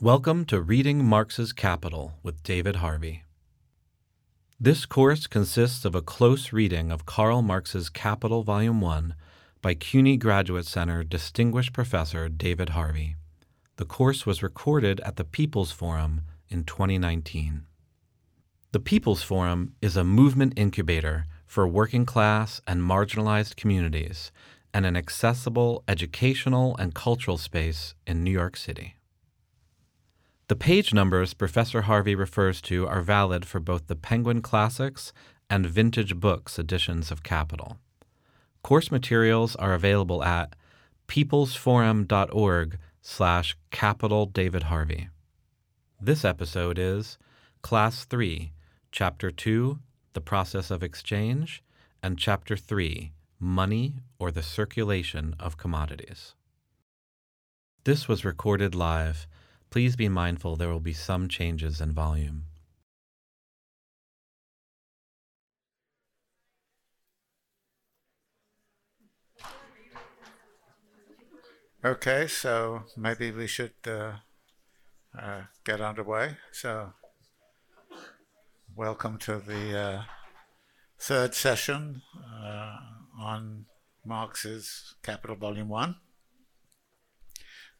Welcome to Reading Marx's Capital with David Harvey. This course consists of a close reading of Karl Marx's Capital Volume 1 by CUNY Graduate Center Distinguished Professor David Harvey. The course was recorded at the People's Forum in 2019. The People's Forum is a movement incubator for working class and marginalized communities and an accessible educational and cultural space in New York City. The page numbers Professor Harvey refers to are valid for both the Penguin Classics and Vintage Books editions of Capital. Course materials are available at peoplesforum.org slash capital David Harvey. This episode is Class 3, Chapter 2, The Process of Exchange, and Chapter 3, Money or the Circulation of Commodities. This was recorded live Please be mindful there will be some changes in volume. Okay, so maybe we should uh, uh, get underway. So, welcome to the uh, third session uh, on Marx's Capital Volume 1.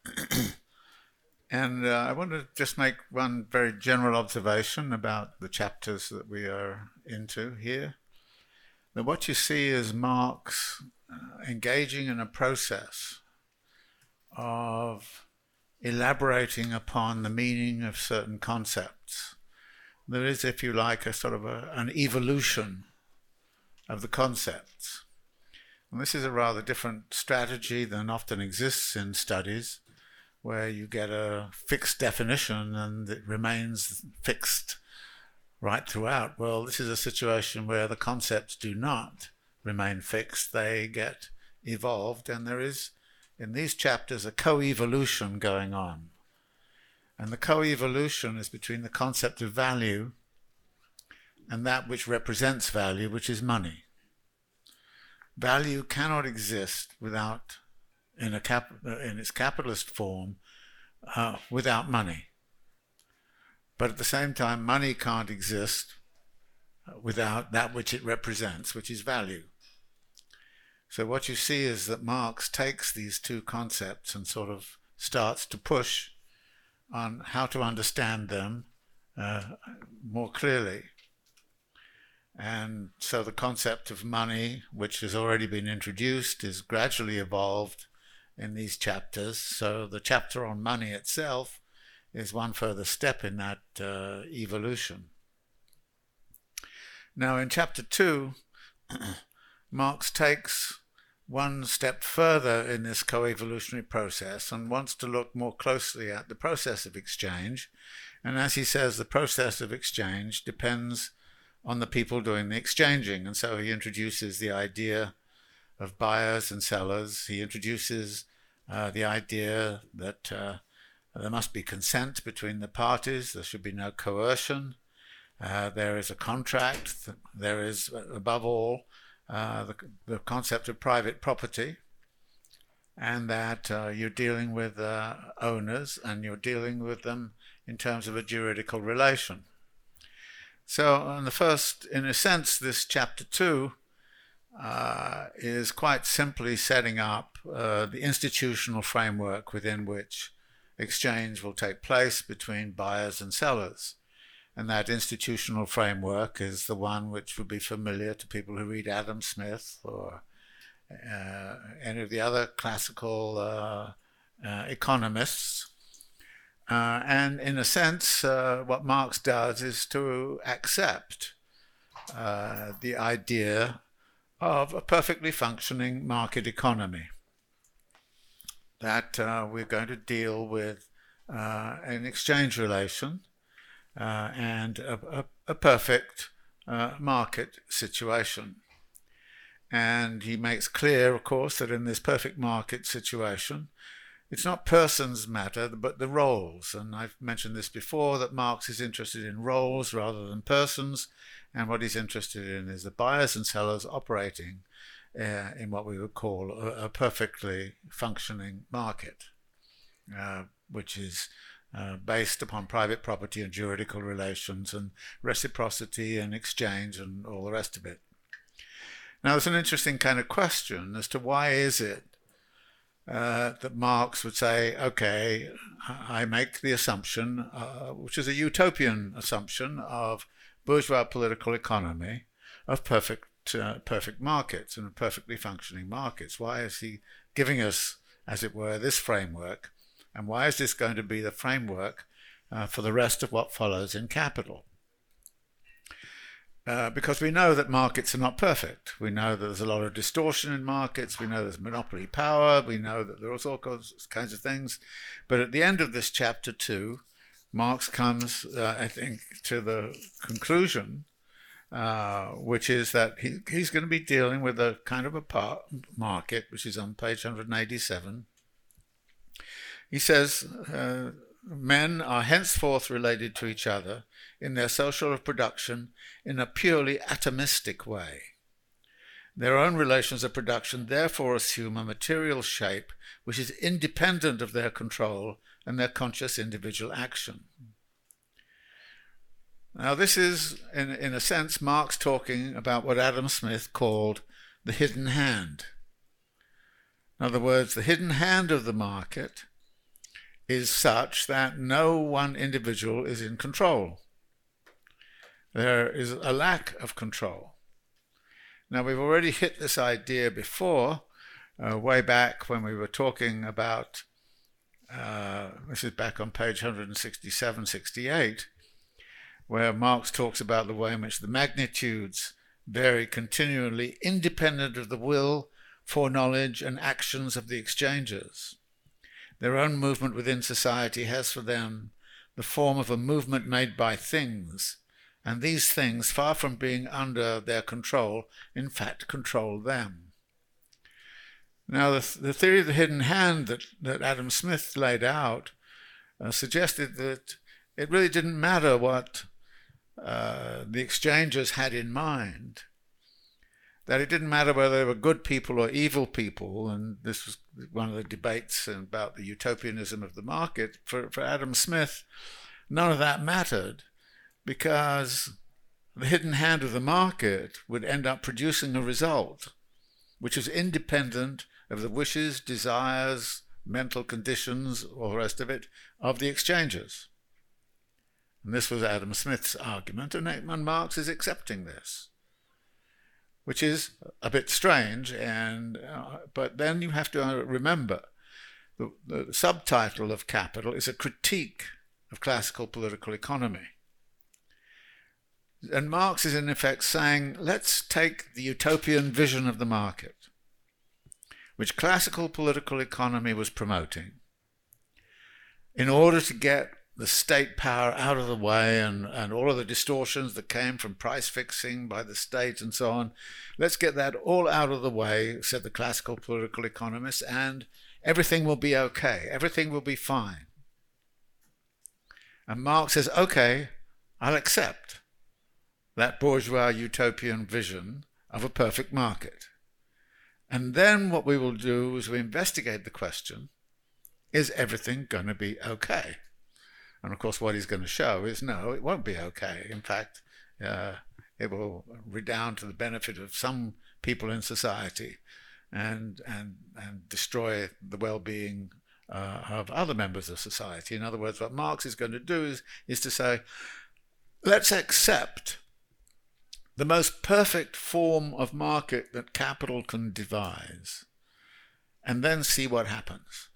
And uh, I want to just make one very general observation about the chapters that we are into here. That what you see is Marx uh, engaging in a process of elaborating upon the meaning of certain concepts. There is, if you like, a sort of a, an evolution of the concepts. And this is a rather different strategy than often exists in studies where you get a fixed definition and it remains fixed right throughout. Well, this is a situation where the concepts do not remain fixed, they get evolved, and there is in these chapters a co evolution going on. And the co evolution is between the concept of value and that which represents value, which is money. Value cannot exist without in, cap, in its capitalist form uh, without money. But at the same time, money can't exist without that which it represents, which is value. So what you see is that Marx takes these two concepts and sort of starts to push on how to understand them uh, more clearly. And so the concept of money, which has already been introduced, is gradually evolved in these chapters. So the chapter on money itself is one further step in that uh, evolution. Now, in chapter two, Marx takes one step further in this co evolutionary process and wants to look more closely at the process of exchange. And as he says, the process of exchange depends on the people doing the exchanging. And so he introduces the idea of buyers and sellers. He introduces uh, the idea that uh, there must be consent between the parties, there should be no coercion, uh, there is a contract, there is, above all, uh, the, the, concept of private property, and that uh, you're dealing with uh, owners and you're dealing with them in terms of a juridical relation. So, in the first, in a sense, this chapter two uh, is quite simply setting up uh, the institutional framework within which exchange will take place between buyers and sellers. And that institutional framework is the one which would be familiar to people who read Adam Smith or uh, any of the other classical uh, uh, economists. Uh, and in a sense, what Marx does is to accept the idea of a perfectly functioning market economy. That uh, we're going to deal with uh, an exchange relation uh, and a, a, a perfect uh, market situation. And he makes clear, of course, that in this perfect market situation, it's not persons matter, but the roles. And I've mentioned this before that Marx is interested in roles rather than persons, and what he's interested in is the buyers and sellers operating uh, in what we would call a, a perfectly functioning market, uh, which is uh, based upon private property and juridical relations and reciprocity and exchange and all the rest of it. Now, there's an interesting kind of question as to why is it uh, that Marx would say, okay, I make the assumption, uh, which is a utopian assumption of bourgeois political economy, of perfect uh, perfect markets and perfectly functioning markets. Why is he giving us, as it were, this framework? And why is this going to be the framework uh, for the rest of what follows in capital? Uh, because we know that markets are not perfect. We know that there's a lot of distortion in markets. We know there's monopoly power. We know that there are all kinds of things. But at the end of this chapter two, Marx comes, uh, I think, to the conclusion, uh, which is that he, he's going to be dealing with a kind of a par- market, which is on page 187. He says, uh, men are henceforth related to each other in their social production in a purely atomistic way. Their own relations of production therefore assume a material shape which is independent of their control and their conscious individual action. Now, this is, in, in a sense, Marx talking about what Adam Smith called the hidden hand. In other words, the hidden hand of the market is such that no one individual is in control. There is a lack of control. Now, we've already hit this idea before, uh, way back when we were talking about, uh, this is back on page 167 68, where Marx talks about the way in which the magnitudes vary continually independent of the will, foreknowledge, and actions of the exchangers. Their own movement within society has for them the form of a movement made by things, and these things, far from being under their control, in fact control them. Now, the, the theory of the hidden hand that, that Adam Smith laid out uh, suggested that it really didn't matter what uh, the exchangers had in mind that it didn't matter whether they were good people or evil people, and this was one of the debates about the utopianism of the market. For, for Adam Smith, none of that mattered because the hidden hand of the market would end up producing a result which is independent of the wishes, desires, mental conditions, all the rest of it, of the exchangers. And this was Adam Smith's argument, and Marx is accepting this which is a bit strange. And uh, but then you have to uh, remember the, the subtitle of Capital is a critique of classical political economy. And Marx is in effect saying, let's take the utopian vision of the market, which classical political economy was promoting, in order to get the state power out of the way and, and all of the distortions that came from price fixing by the state and so on. Let's get that all out of the way, said the classical political economists, and everything will be okay. Everything will be fine. And Marx says, okay, I'll accept that bourgeois utopian vision of a perfect market. And then what we will do is we investigate the question is everything going to be okay? And of course, what he's going to show is no, it won't be okay. In fact, uh, it will redound to the benefit of some people in society and, and, and destroy the well being uh, of other members of society. In other words, what Marx is going to do is, is to say, let's accept the most perfect form of market that capital can devise and then see what happens.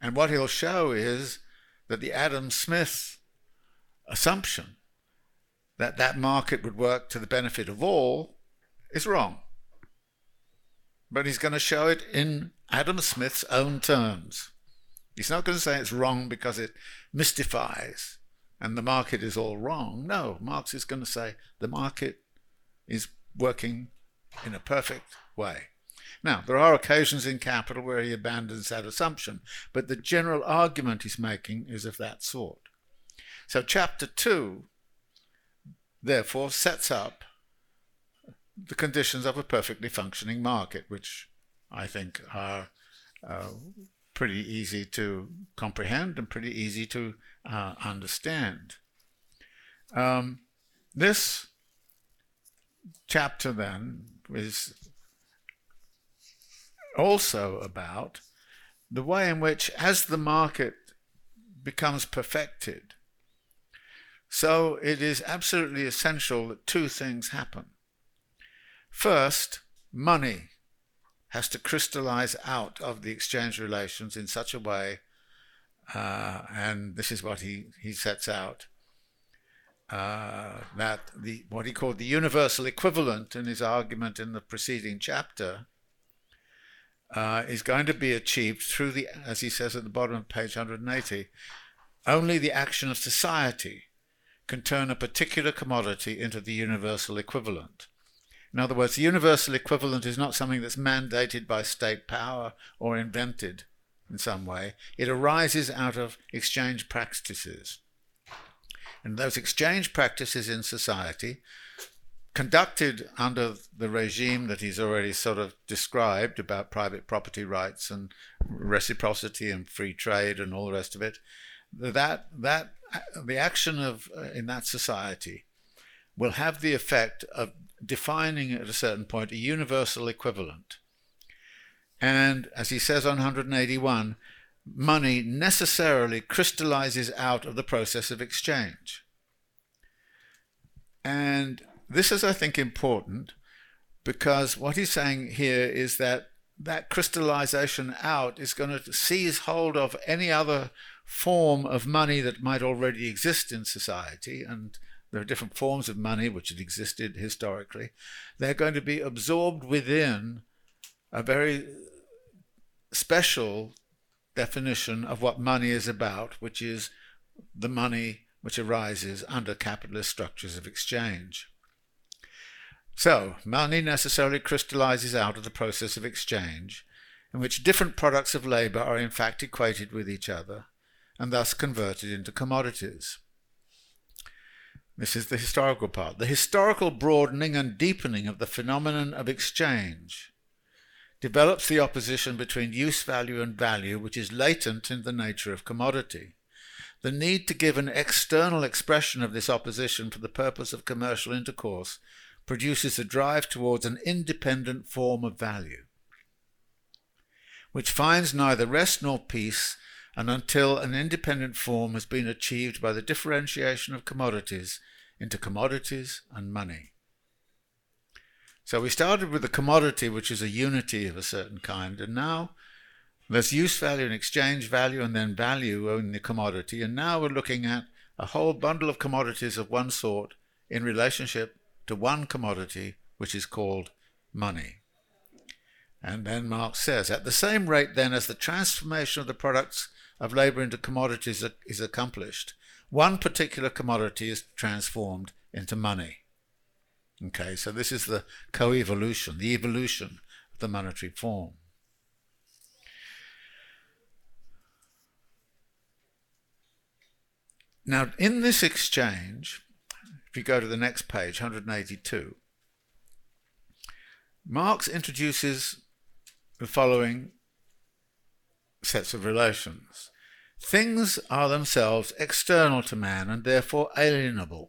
And what he'll show is that the Adam Smith assumption that that market would work to the benefit of all is wrong. But he's going to show it in Adam Smith's own terms. He's not going to say it's wrong because it mystifies and the market is all wrong. No, Marx is going to say the market is working in a perfect way. Now, there are occasions in Capital where he abandons that assumption, but the general argument he's making is of that sort. So, chapter 2, therefore, sets up the conditions of a perfectly functioning market, which I think are uh, pretty easy to comprehend and pretty easy to uh, understand. Um, this chapter then is also about the way in which, as the market becomes perfected, so it is absolutely essential that two things happen. First, money has to crystallize out of the exchange relations in such a way, uh, and this is what he, he sets out, uh, that the what he called the universal equivalent in his argument in the preceding chapter uh, is going to be achieved through the, as he says at the bottom of page 180, only the action of society can turn a particular commodity into the universal equivalent. In other words, the universal equivalent is not something that's mandated by state power or invented in some way. It arises out of exchange practices. And those exchange practices in society conducted under the regime that he's already sort of described about private property rights and reciprocity and free trade and all the rest of it, that that the action of uh, in that society will have the effect of defining at a certain point a universal equivalent. And as he says on 181, money necessarily crystallizes out of the process of exchange. And this is, I think, important because what he's saying here is that that crystallization out is going to seize hold of any other form of money that might already exist in society, and there are different forms of money which had existed historically. They're going to be absorbed within a very special definition of what money is about, which is the money which arises under capitalist structures of exchange. So, money necessarily crystallizes out of the process of exchange, in which different products of labor are in fact equated with each other, and thus converted into commodities. This is the historical part. The historical broadening and deepening of the phenomenon of exchange develops the opposition between use value and value, which is latent in the nature of commodity. The need to give an external expression of this opposition for the purpose of commercial intercourse produces a drive towards an independent form of value, which finds neither rest nor peace and until an independent form has been achieved by the differentiation of commodities into commodities and money. So we started with a commodity, which is a unity of a certain kind, and now there's use value and exchange value, and then value in the commodity, and now we're looking at a whole bundle of commodities of one sort in relationship to one commodity, which is called money. And then Marx says, at the same rate then as the transformation of the products of labor into commodities is accomplished, one particular commodity is transformed into money. Okay, so this is the co-evolution, the evolution of the monetary form. Now, in this exchange, if you go to the next page, 182, Marx introduces the following sets of relations. Things are themselves external to man and therefore alienable.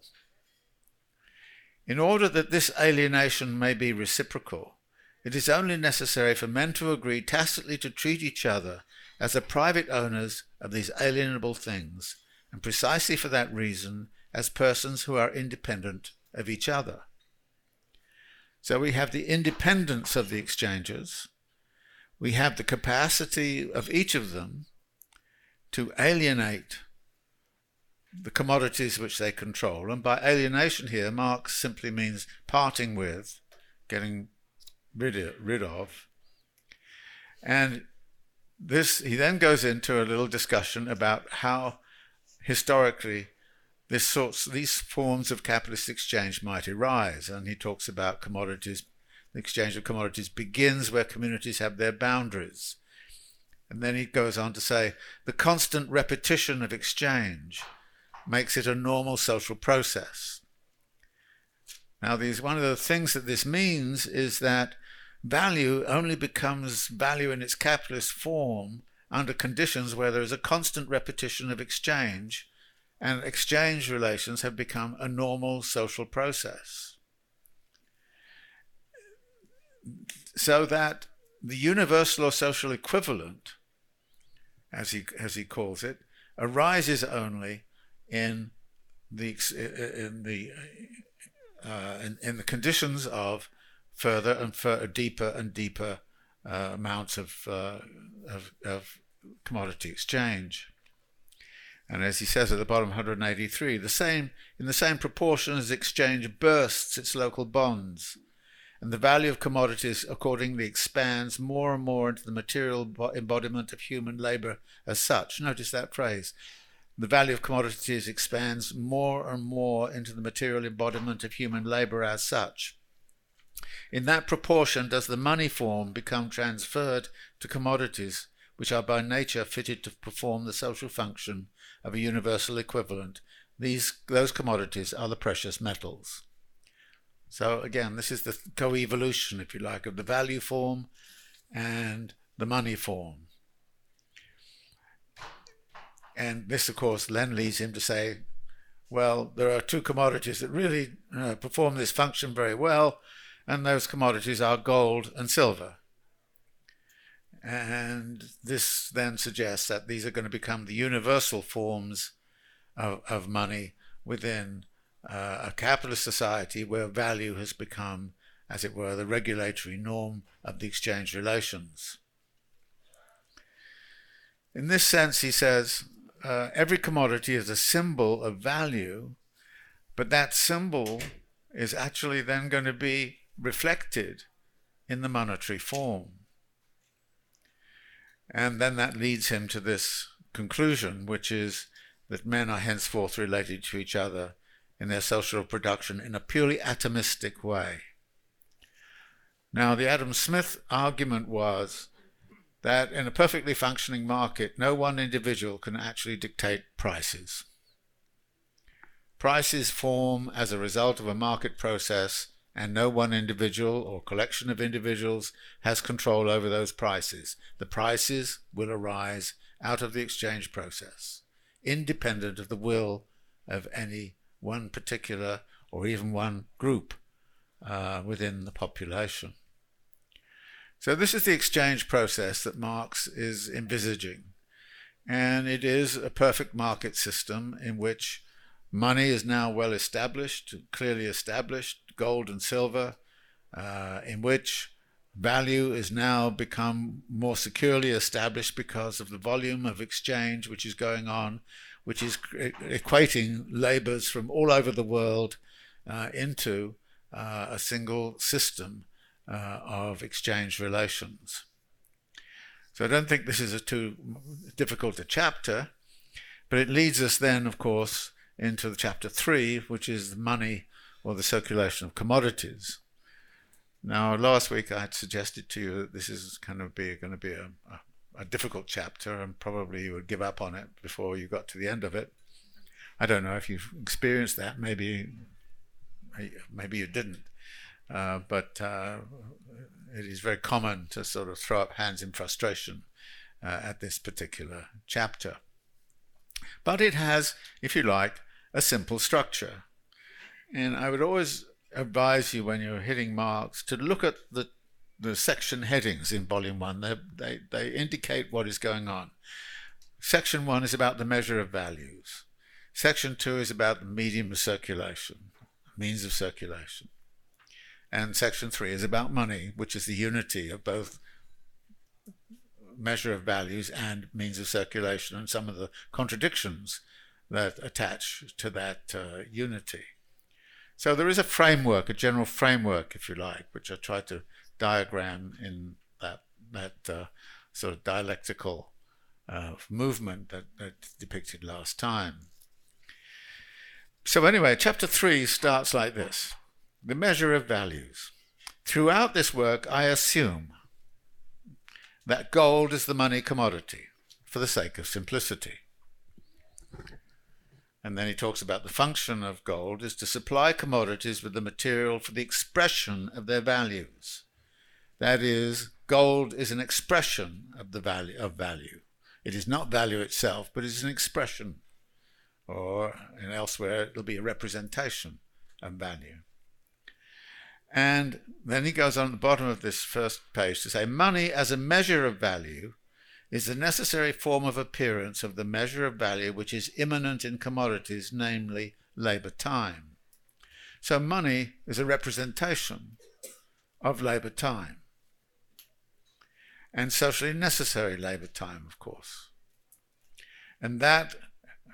In order that this alienation may be reciprocal, it is only necessary for men to agree tacitly to treat each other as the private owners of these alienable things, and precisely for that reason as persons who are independent of each other. So we have the independence of the exchanges, we have the capacity of each of them to alienate the commodities which they control. And by alienation here, Marx simply means parting with, getting rid of. Rid of. And this he then goes into a little discussion about how historically this sorts these forms of capitalist exchange might arise, and he talks about commodities. The exchange of commodities begins where communities have their boundaries. And then he goes on to say the constant repetition of exchange makes it a normal social process. Now, these, one of the things that this means is that value only becomes value in its capitalist form under conditions where there is a constant repetition of exchange, and exchange relations have become a normal social process. So that the universal or social equivalent, as he, as he calls it, arises only in the, in the, uh, in, in the conditions of further and further, deeper and deeper uh, amounts of, uh, of, of commodity exchange. And as he says at the bottom 183, the same in the same proportion as exchange bursts its local bonds, and the value of commodities accordingly expands more and more into the material embodiment of human labor as such. Notice that phrase. The value of commodities expands more and more into the material embodiment of human labor as such. In that proportion does the money form become transferred to commodities, which are by nature fitted to perform the social function of a universal equivalent. These, those commodities are the precious metals. So again, this is the co-evolution, if you like, of the value form and the money form. And this, of course, then leads him to say, well, there are two commodities that really uh, perform this function very well, and those commodities are gold and silver. And this then suggests that these are going to become the universal forms of, of money within uh, a capitalist society where value has become, as it were, the regulatory norm of the exchange relations. In this sense, he says, uh, every commodity is a symbol of value, but that symbol is actually then going to be reflected in the monetary form. And then that leads him to this conclusion, which is that men are henceforth related to each other in their social production in a purely atomistic way. Now, the Adam Smith argument was that in a perfectly functioning market, no one individual can actually dictate prices. Prices form as a result of a market process and no one individual or collection of individuals has control over those prices. The prices will arise out of the exchange process, independent of the will of any one particular or even one group uh, within the population. So, this is the exchange process that Marx is envisaging. And it is a perfect market system in which money is now well established, clearly established, gold and silver, uh, in which value is now become more securely established because of the volume of exchange which is going on, which is equating labours from all over the world uh, into uh, a single system uh, of exchange relations. So I don't think this is a too difficult a chapter, but it leads us then, of course, into the chapter three, which is the money or the circulation of commodities. Now, last week I had suggested to you that this is kind of be going to be a, a, difficult chapter, and probably you would give up on it before you got to the end of it. I don't know if you've experienced that. Maybe, maybe you didn't. Uh, but uh, it is very common to sort of throw up hands in frustration uh, at this particular chapter. But it has, if you like, a simple structure. And I would always advise you when you're hitting Marx to look at the the section headings in volume one. They, they, they indicate what is going on. Section one is about the measure of values. Section two is about the medium of circulation, means of circulation. And section three is about money, which is the unity of both measure of values and means of circulation and some of the contradictions that attach to that uh, unity. So there is a framework, a general framework, if you like, which I try to diagram in that that uh, sort of dialectical uh, movement that, that depicted last time. So anyway, chapter three starts like this: the measure of values. Throughout this work, I assume that gold is the money commodity for the sake of simplicity. And then he talks about the function of gold is to supply commodities with the material for the expression of their values. That is, gold is an expression of the value of value. It is not value itself, but it is an expression, or and elsewhere it'll be a representation of value. And then he goes on at the bottom of this first page to say money as a measure of value is the necessary form of appearance of the measure of value which is immanent in commodities, namely labour time. So money is a representation of labour time. And socially necessary labour time, of course. And that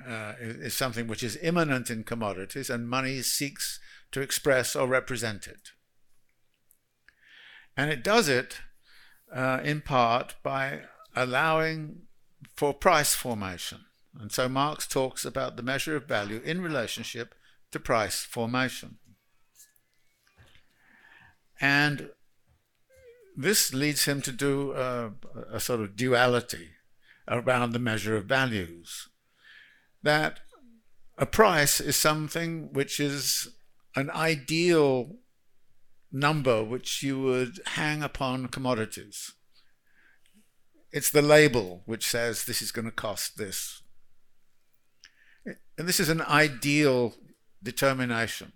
uh, is something which is immanent in commodities, and money seeks to express or represent it. And it does it uh, in part by allowing for price formation. And so Marx talks about the measure of value in relationship to price formation. And this leads him to do a, a sort of duality around the measure of values. That a price is something which is an ideal number which you would hang upon commodities. It's the label which says this is going to cost this. And this is an ideal determination.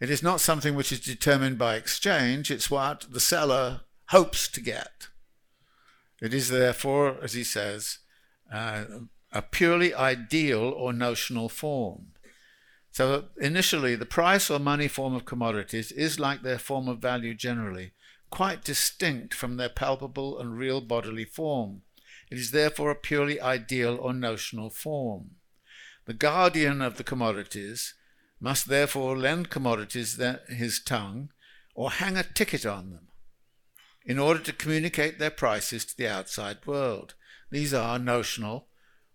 It is not something which is determined by exchange, it's what the seller hopes to get. It is therefore, as he says, uh, a purely ideal or notional form. So initially, the price or money form of commodities is like their form of value generally, quite distinct from their palpable and real bodily form. It is therefore a purely ideal or notional form. The guardian of the commodities must therefore lend commodities his tongue or hang a ticket on them in order to communicate their prices to the outside world. These are notional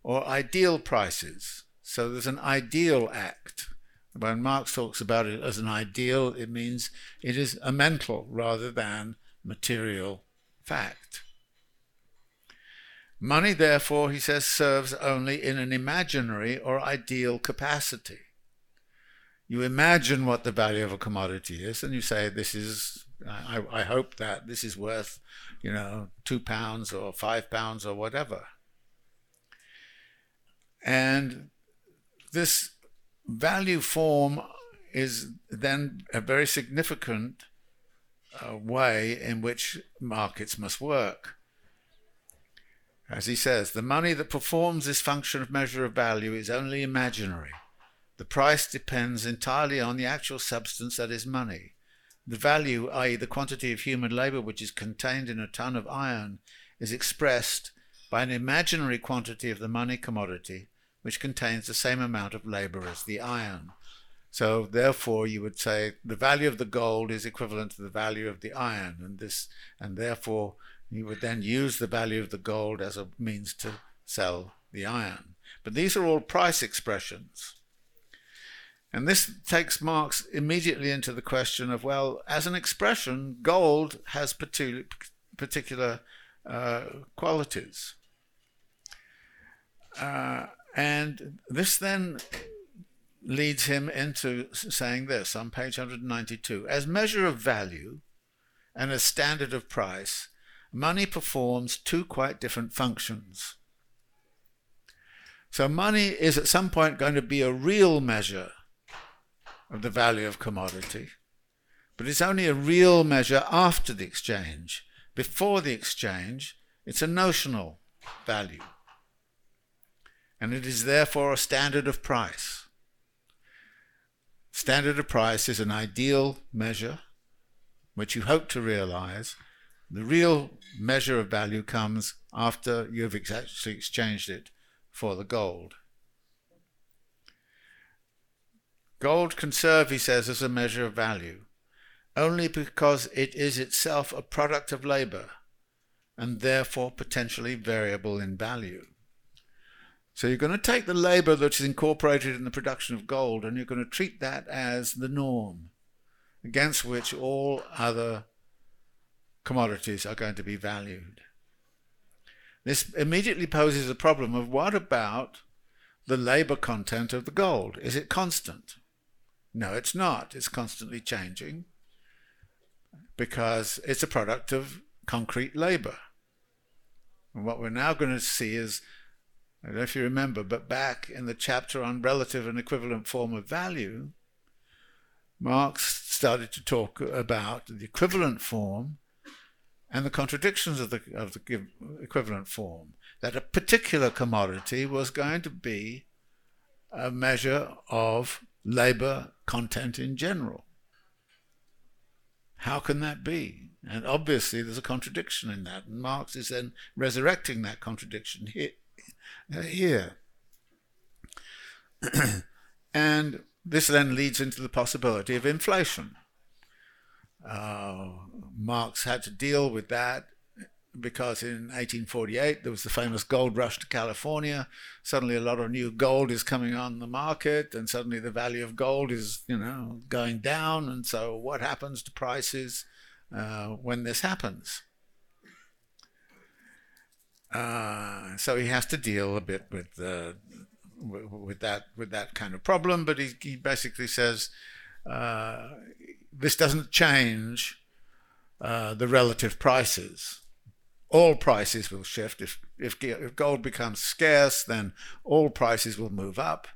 or ideal prices. So there's an ideal act. When Marx talks about it as an ideal, it means it is a mental rather than material fact. Money, therefore, he says, serves only in an imaginary or ideal capacity. You imagine what the value of a commodity is, and you say, "This is. I, I hope that this is worth, you know, two pounds or five pounds or whatever." And this value form is then a very significant uh, way in which markets must work. As he says, the money that performs this function of measure of value is only imaginary. The price depends entirely on the actual substance that is money. The value, i.e., the quantity of human labor which is contained in a ton of iron, is expressed by an imaginary quantity of the money commodity which contains the same amount of labor as the iron. So therefore, you would say the value of the gold is equivalent to the value of the iron, and this, and therefore, you would then use the value of the gold as a means to sell the iron. But these are all price expressions. And this takes Marx immediately into the question of well, as an expression, gold has particular, uh, qualities. Uh, and this then leads him into saying this on page 192 As measure of value and as standard of price, money performs two quite different functions. So, money is at some point going to be a real measure of the value of commodity, but it's only a real measure after the exchange. Before the exchange, it's a notional value and it is therefore a standard of price. Standard of price is an ideal measure which you hope to realize. The real measure of value comes after you've actually exchanged it for the gold. Gold can serve, he says, as a measure of value, only because it is itself a product of labor and therefore potentially variable in value. So you're going to take the labor that is incorporated in the production of gold and you're going to treat that as the norm against which all other commodities are going to be valued. This immediately poses the problem of what about the labor content of the gold? Is it constant? No, it's not. It's constantly changing because it's a product of concrete labor. And what we're now going to see is, I don't know if you remember, but back in the chapter on relative and equivalent form of value, Marx started to talk about the equivalent form and the contradictions of the, of the equivalent form. That a particular commodity was going to be a measure of labor content in general. How can that be? And obviously, there's a contradiction in that. And Marx is then resurrecting that contradiction here. here. and this then leads into the possibility of inflation. Uh, Marx had to deal with that because in 1848 there was the famous gold rush to California. Suddenly, a lot of new gold is coming on the market, and suddenly the value of gold is, you know, going down. And so, what happens to prices uh, when this happens? Uh, so he has to deal a bit with the with that with that kind of problem. But he, he basically says uh, this doesn't change uh, the relative prices. All prices will shift. If, if, if gold becomes scarce, then all prices will move up,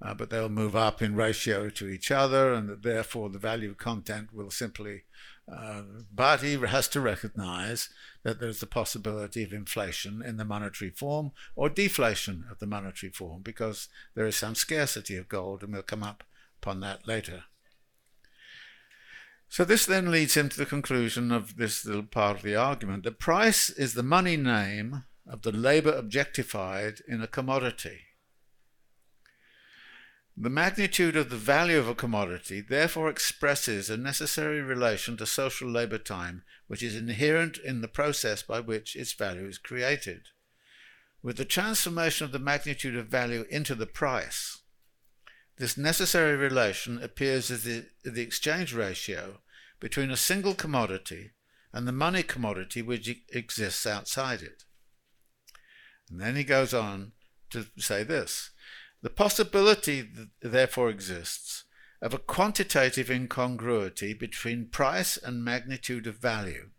uh, but they'll move up in ratio to each other, and therefore the value content will simply. Uh, but he has to recognize that there's the possibility of inflation in the monetary form or deflation of the monetary form because there is some scarcity of gold, and we'll come up upon that later. So this then leads him to the conclusion of this little part of the argument. The price is the money name of the labor objectified in a commodity. The magnitude of the value of a commodity therefore expresses a necessary relation to social labor time, which is inherent in the process by which its value is created. With the transformation of the magnitude of value into the price, this necessary relation appears as the, the exchange ratio between a single commodity and the money commodity which exists outside it. And then he goes on to say this the possibility therefore exists of a quantitative incongruity between price and magnitude of value.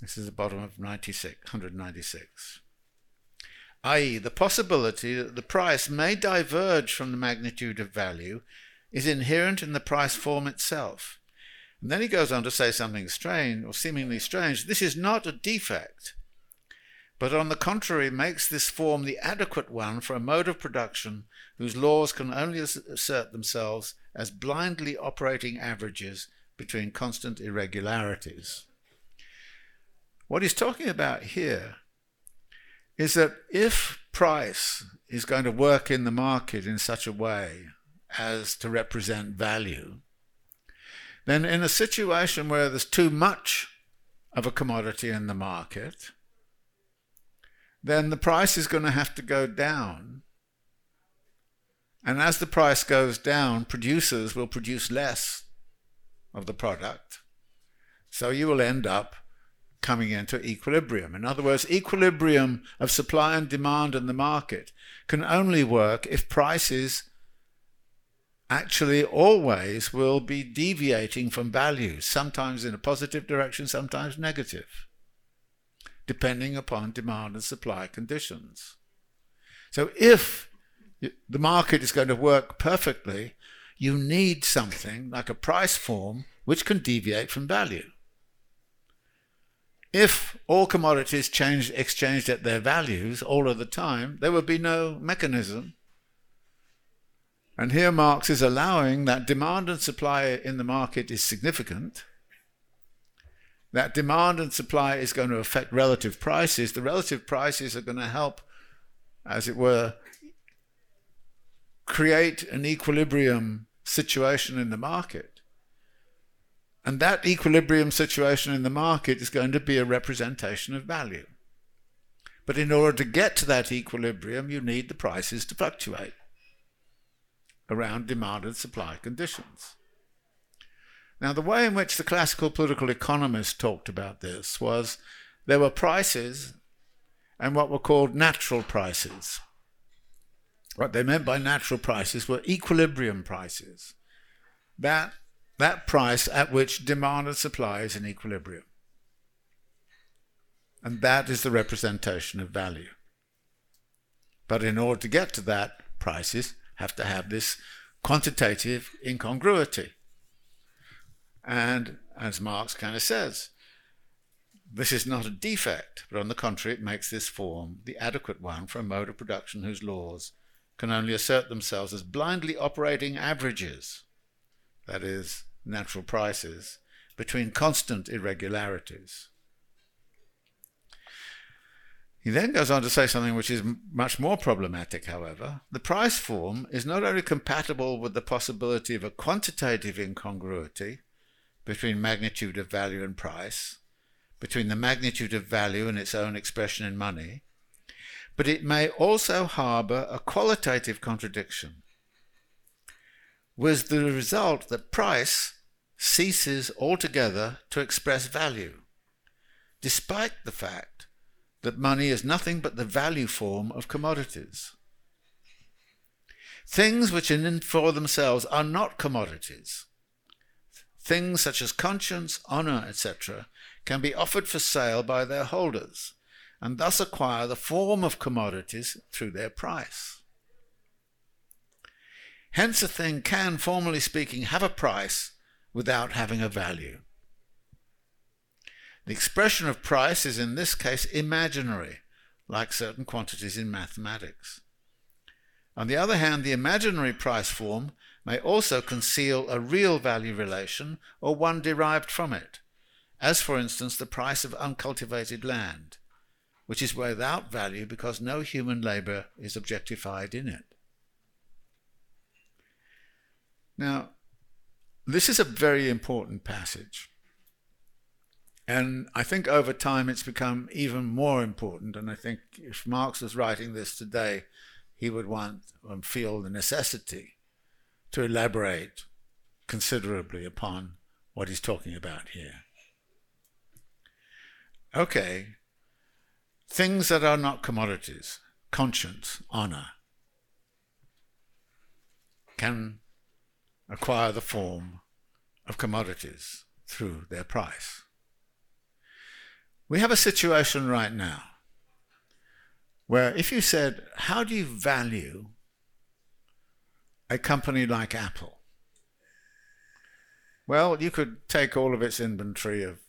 This is the bottom of 96, 196. i.e., the possibility that the price may diverge from the magnitude of value is inherent in the price form itself. And then he goes on to say something strange, or seemingly strange. This is not a defect, but on the contrary makes this form the adequate one for a mode of production whose laws can only assert themselves as blindly operating averages between constant irregularities. What he's talking about here is that if price is going to work in the market in such a way as to represent value, then in a situation where there's too much of a commodity in the market, then the price is going to have to go down. And as the price goes down, producers will produce less of the product. So you will end up coming into equilibrium. In other words, equilibrium of supply and demand in the market can only work if prices actually always will be deviating from values, sometimes in a positive direction, sometimes negative, depending upon demand and supply conditions. So if the market is going to work perfectly, you need something like a price form which can deviate from value. If all commodities changed, exchanged at their values all of the time, there would be no mechanism and here Marx is allowing that demand and supply in the market is significant. That demand and supply is going to affect relative prices. The relative prices are going to help, as it were, create an equilibrium situation in the market. And that equilibrium situation in the market is going to be a representation of value. But in order to get to that equilibrium, you need the prices to fluctuate around demand and supply conditions. Now, the way in which the classical political economists talked about this was there were prices and what were called natural prices. What they meant by natural prices were equilibrium prices. That, that price at which demand and supply is in equilibrium. And that is the representation of value. But in order to get to that, prices have to have this quantitative incongruity. And as Marx kind of says, this is not a defect, but on the contrary, it makes this form the adequate one for a mode of production whose laws can only assert themselves as blindly operating averages, that is, natural prices, between constant irregularities. He then goes on to say something which is much more problematic, however. The price form is not only compatible with the possibility of a quantitative incongruity between magnitude of value and price, between the magnitude of value and its own expression in money, but it may also harbour a qualitative contradiction, with the result that price ceases altogether to express value, despite the fact that money is nothing but the value form of commodities. Things which in and for themselves are not commodities, things such as conscience, honour, etc., can be offered for sale by their holders, and thus acquire the form of commodities through their price. Hence, a thing can, formally speaking, have a price without having a value. The expression of price is in this case imaginary, like certain quantities in mathematics. On the other hand, the imaginary price form may also conceal a real value relation or one derived from it, as for instance the price of uncultivated land, which is without value because no human labour is objectified in it. Now, this is a very important passage. And I think over time it's become even more important. And I think if Marx was writing this today, he would want and feel the necessity to elaborate considerably upon what he's talking about here. Okay, things that are not commodities, conscience, honor, can acquire the form of commodities through their price. We have a situation right now where if you said, How do you value a company like Apple? Well, you could take all of its inventory of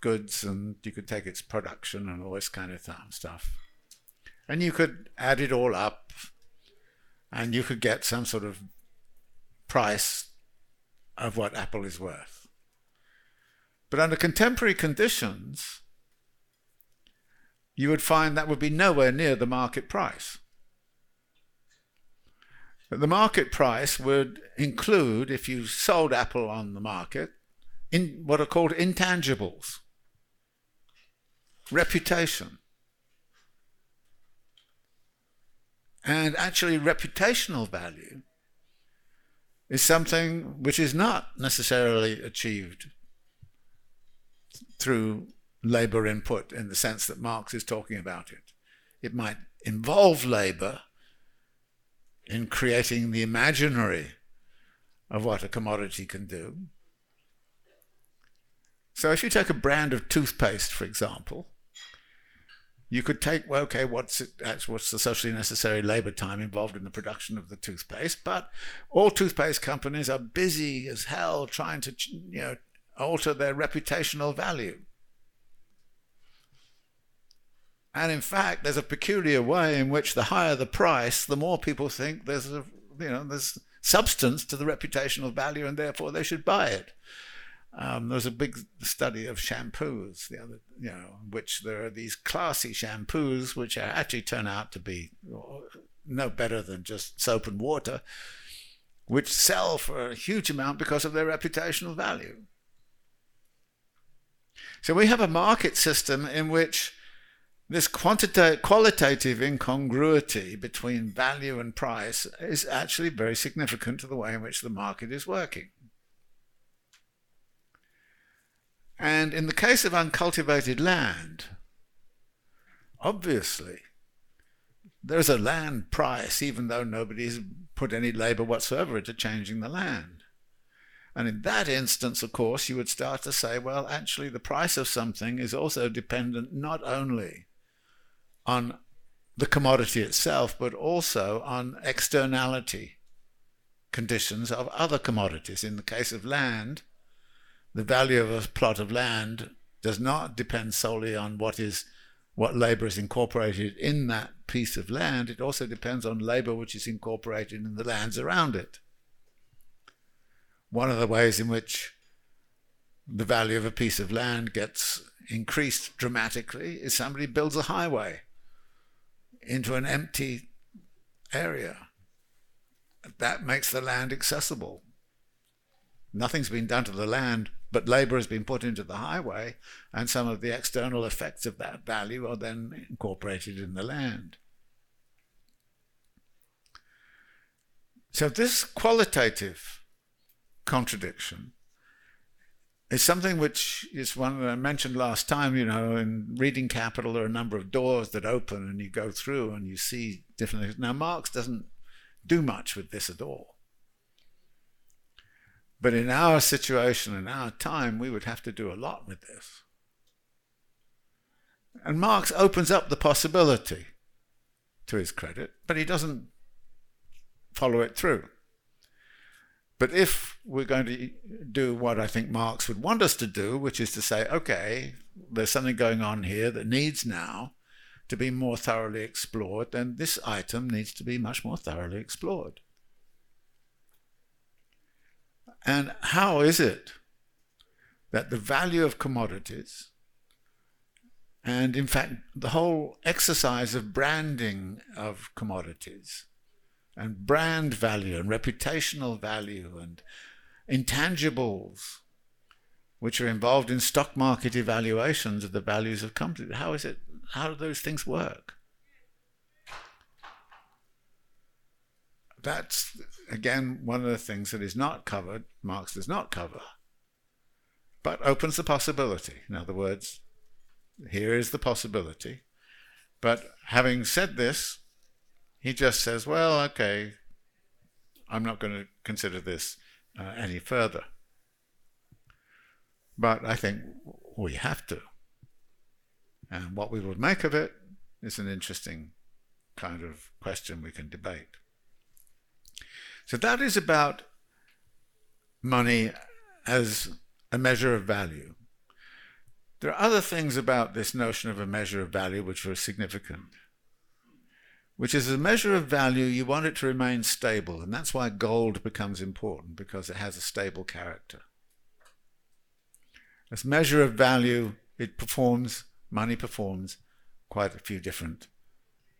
goods and you could take its production and all this kind of stuff. And you could add it all up and you could get some sort of price of what Apple is worth. But under contemporary conditions, you would find that would be nowhere near the market price. But the market price would include, if you sold Apple on the market, in what are called intangibles, reputation. And actually, reputational value is something which is not necessarily achieved through labor input in the sense that Marx is talking about it. It might involve labor in creating the imaginary of what a commodity can do. So if you take a brand of toothpaste, for example, you could take, well, okay, what's, it, what's the socially necessary labor time involved in the production of the toothpaste? But all toothpaste companies are busy as hell trying to, you know, alter their reputational value. And in fact, there's a peculiar way in which the higher the price, the more people think there's a you know there's substance to the reputational value, and therefore they should buy it. Um, there's a big study of shampoos, the other, you know, which there are these classy shampoos which actually turn out to be no better than just soap and water, which sell for a huge amount because of their reputational value. So we have a market system in which this qualitative incongruity between value and price is actually very significant to the way in which the market is working. And in the case of uncultivated land, obviously, there's a land price, even though nobody's put any labor whatsoever into changing the land. And in that instance, of course, you would start to say, well, actually, the price of something is also dependent not only on the commodity itself, but also on externality conditions of other commodities. In the case of land, the value of a plot of land does not depend solely on what is what labor is incorporated in that piece of land. It also depends on labor which is incorporated in the lands around it one of the ways in which the value of a piece of land gets increased dramatically is somebody builds a highway into an empty area. That makes the land accessible. Nothing's been done to the land, but labor has been put into the highway, and some of the external effects of that value are then incorporated in the land. So, this qualitative contradiction is something which is one that I mentioned last time. You know, in reading Capital, there are a number of doors that open and you go through and you see different things. Now, Marx doesn't do much with this at all. But in our situation, in our time, we would have to do a lot with this. And Marx opens up the possibility to his credit, but he doesn't follow it through. But if we're going to do what I think Marx would want us to do, which is to say, okay, there's something going on here that needs now to be more thoroughly explored, then this item needs to be much more thoroughly explored. And how is it that the value of commodities, and in fact, the whole exercise of branding of commodities, and brand value and reputational value and intangibles which are involved in stock market evaluations of the values of companies. How is it? How do those things work? That's again one of the things that is not covered. Marx does not cover, but opens the possibility. In other words, here is the possibility. But having said this, he just says, well, okay, I'm not going to consider this uh, any further. But I think we have to. And what we would make of it is an interesting kind of question we can debate. So that is about money as a measure of value. There are other things about this notion of a measure of value which are significant which is a measure of value, you want it to remain stable. And that's why gold becomes important, because it has a stable character. As a measure of value, it performs, money performs quite a few different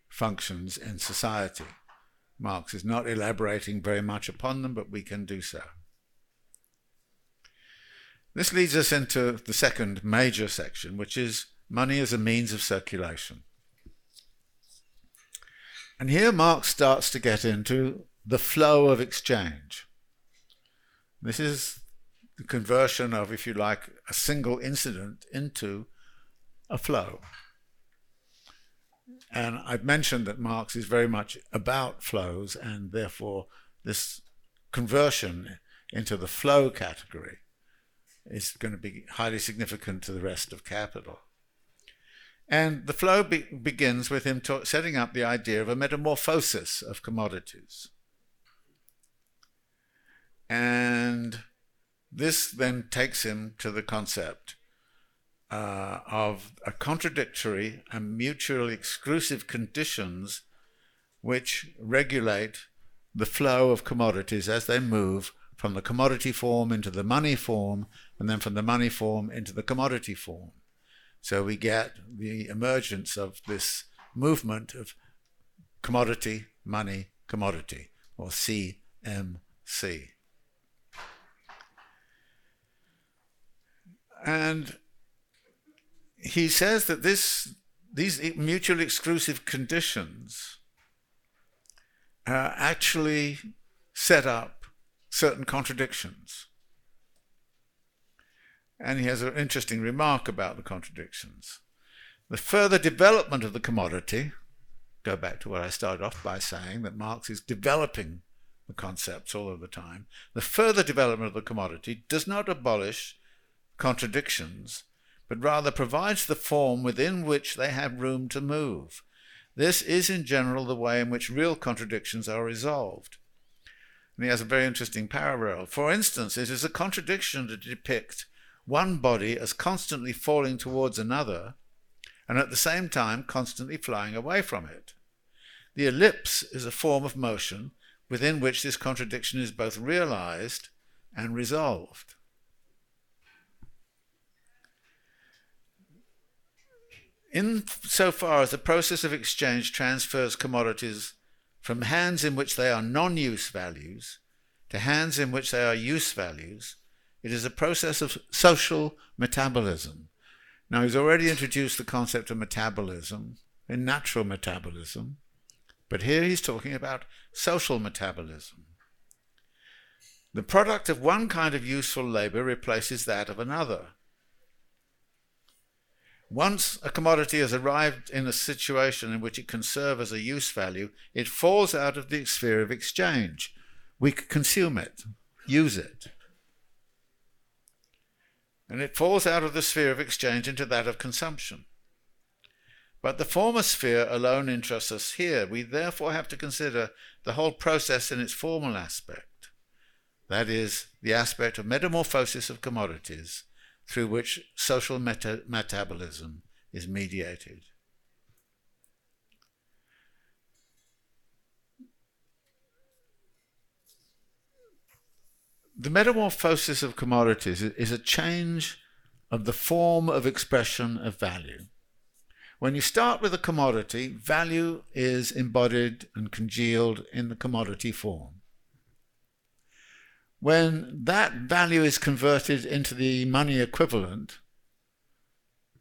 functions in society. Marx is not elaborating very much upon them, but we can do so. This leads us into the second major section, which is money as a means of circulation. And here Marx starts to get into the flow of exchange. This is the conversion of, if you like, a single incident into a flow. And I've mentioned that Marx is very much about flows, and therefore this conversion into the flow category is going to be highly significant to the rest of capital. And the flow be- begins with him setting up the idea of a metamorphosis of commodities. And this then takes him to the concept uh, of a contradictory and mutually exclusive conditions which regulate the flow of commodities as they move from the commodity form into the money form, and then from the money form into the commodity form. So we get the emergence of this movement of commodity, money, commodity, or CMC. And he says that this, these mutually exclusive conditions uh, actually set up certain contradictions. And he has an interesting remark about the contradictions. The further development of the commodity, go back to what I started off by saying, that Marx is developing the concepts all of the time, the further development of the commodity does not abolish contradictions, but rather provides the form within which they have room to move. This is in general the way in which real contradictions are resolved. And he has a very interesting parallel. For instance, it is a contradiction to depict one body as constantly falling towards another and at the same time constantly flying away from it. The ellipse is a form of motion within which this contradiction is both realized and resolved. In so far as the process of exchange transfers commodities from hands in which they are non use values to hands in which they are use values, it is a process of social metabolism. Now, he's already introduced the concept of metabolism in natural metabolism, but here he's talking about social metabolism. The product of one kind of useful labor replaces that of another. Once a commodity has arrived in a situation in which it can serve as a use value, it falls out of the sphere of exchange. We consume it, use it. And it falls out of the sphere of exchange into that of consumption. But the former sphere alone interests us here. We therefore have to consider the whole process in its formal aspect. That is, the aspect of metamorphosis of commodities through which social meta- metabolism is mediated. The metamorphosis of commodities is a change of the form of expression of value. When you start with a commodity, value is embodied and congealed in the commodity form. When that value is converted into the money equivalent,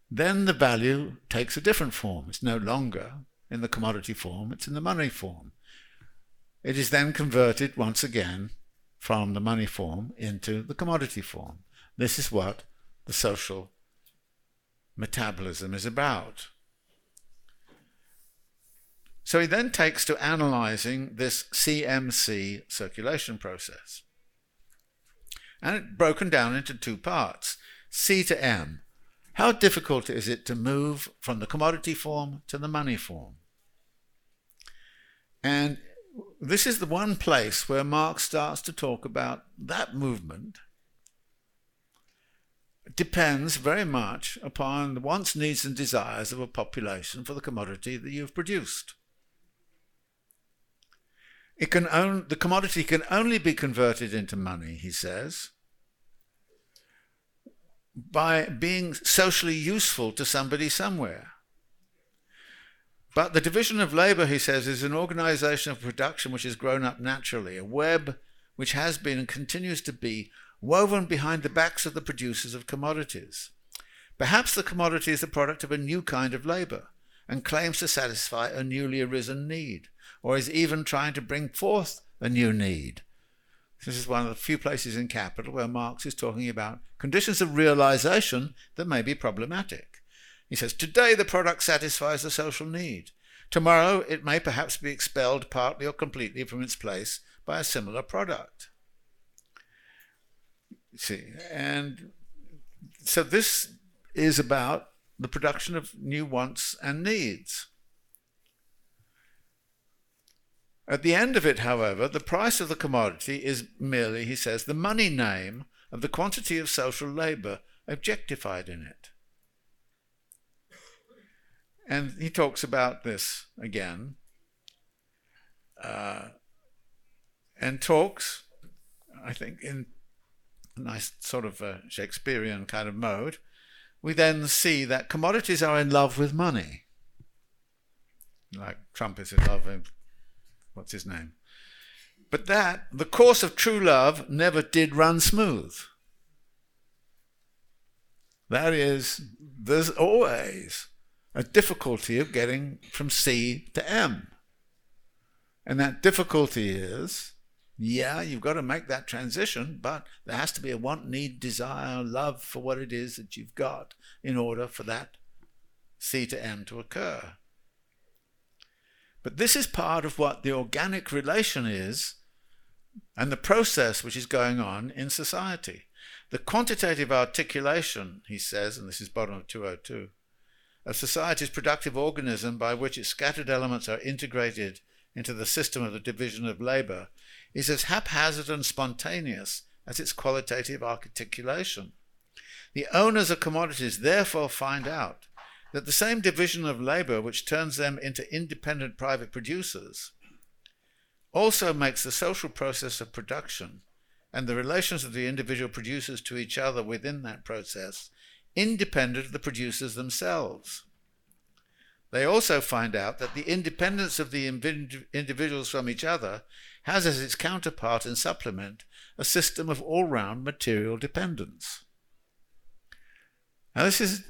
then the value takes a different form. It's no longer in the commodity form, it's in the money form. It is then converted once again from the money form into the commodity form. This is what the social metabolism is about. So he then takes to analyzing this CMC circulation process. And broken down into two parts C to M. How difficult is it to move from the commodity form to the money form? And this is the one place where Marx starts to talk about that movement It depends very much upon the wants, needs, and desires of a population for the commodity that you've produced. It can the commodity can only be converted into money, he says, by being socially useful to somebody somewhere. But the division of labor, he says, is an organization of production which has grown up naturally, a web which has been and continues to be woven behind the backs of the producers of commodities. Perhaps the commodity is the product of a new kind of labor and claims to satisfy a newly arisen need or is even trying to bring forth a new need. This is one of the few places in Capital where Marx is talking about conditions of realization that may be problematic. He says, Today the product satisfies the social need. Tomorrow it may perhaps be expelled partly or completely from its place by a similar product. See, and so this is about the production of new wants and needs. At the end of it, however, the price of the commodity is merely, he says, the money name of the quantity of social labour objectified in it. And he talks about this again, uh, and talks, I think, in a nice sort of a Shakespearean kind of mode. We then see that commodities are in love with money, like Trump is in love with what's his name? But that, the course of true love never did run smooth. That is, there's always a difficulty of getting from C to M. And that difficulty is, yeah, you've got to make that transition, but there has to be a want, need, desire, love for what it is that you've got in order for that C to M to occur. But this is part of what the organic relation is and the process which is going on in society. The quantitative articulation, he says, and this is bottom of 202, of society's productive organism by which its scattered elements are integrated into the system of the division of labour is as haphazard and spontaneous as its qualitative articulation. The owners of commodities therefore find out that the same division of labour which turns them into independent private producers also makes the social process of production and the relations of the individual producers to each other within that process independent of the producers themselves. They also find out that the independence of the individuals from each other has as its counterpart and supplement a system of all round material dependence. Now, this is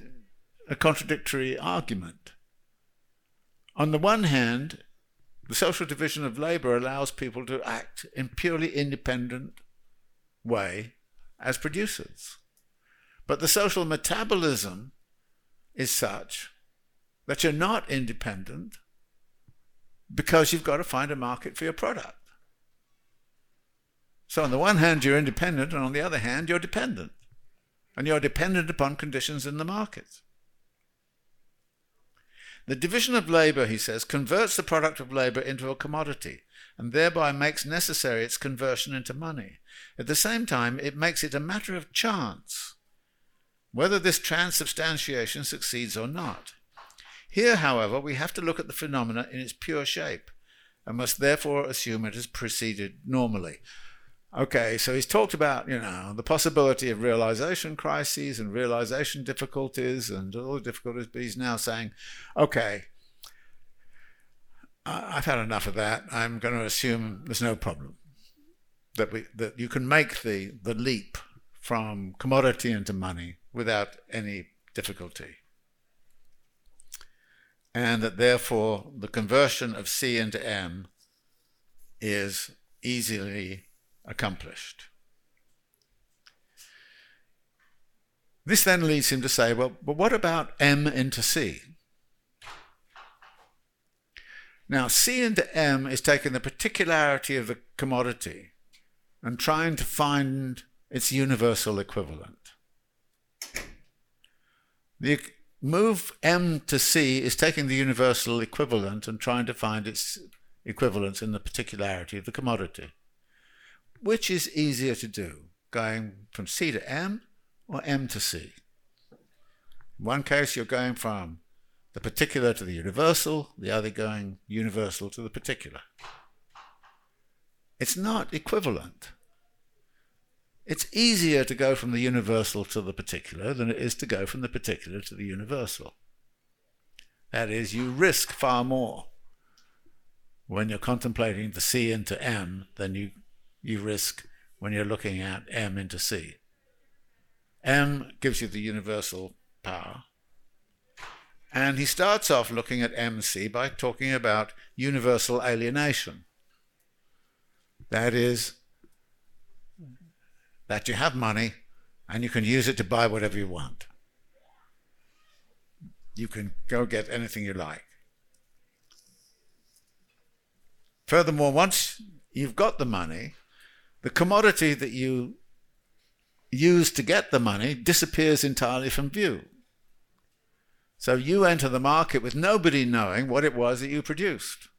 a contradictory argument. On the one hand, the social division of labour allows people to act in purely independent way as producers. But the social metabolism is such that you're not independent because you've got to find a market for your product. So, on the one hand, you're independent, and on the other hand, you're dependent. And you're dependent upon conditions in the market. The division of labour, he says, converts the product of labour into a commodity and thereby makes necessary its conversion into money. At the same time, it makes it a matter of chance whether this transubstantiation succeeds or not. Here, however, we have to look at the phenomena in its pure shape and must therefore assume it has proceeded normally. Okay, so he's talked about, you know, the possibility of realization crises and realization difficulties and all the difficulties, but he's now saying, okay, I've had enough of that. I'm going to assume there's no problem. That, we, that you can make the, the leap from commodity into money without any difficulty. And that therefore the conversion of C into M is easily accomplished. This then leads him to say, well, but what about M into C? Now, C into M is taking the particularity of the commodity and trying to find its universal equivalent. The move M to C is taking the universal equivalent and trying to find its equivalence in the particularity of the commodity. Which is easier to do, going from C to M or M to C? In one case, you're going from the particular to the universal, the other going universal to the particular. It's not equivalent. It's easier to go from the universal to the particular than it is to go from the particular to the universal. That is, you risk far more when you're contemplating the C into M than you you risk when you're looking at M into C. M gives you the universal power. And he starts off looking at MC by talking about universal alienation. That is, that you have money and you can use it to buy whatever you want. You can go get anything you like. Furthermore, once you've got the money, the commodity that you use to get the money disappears entirely from view. So you enter the market with nobody knowing what it was that you produced.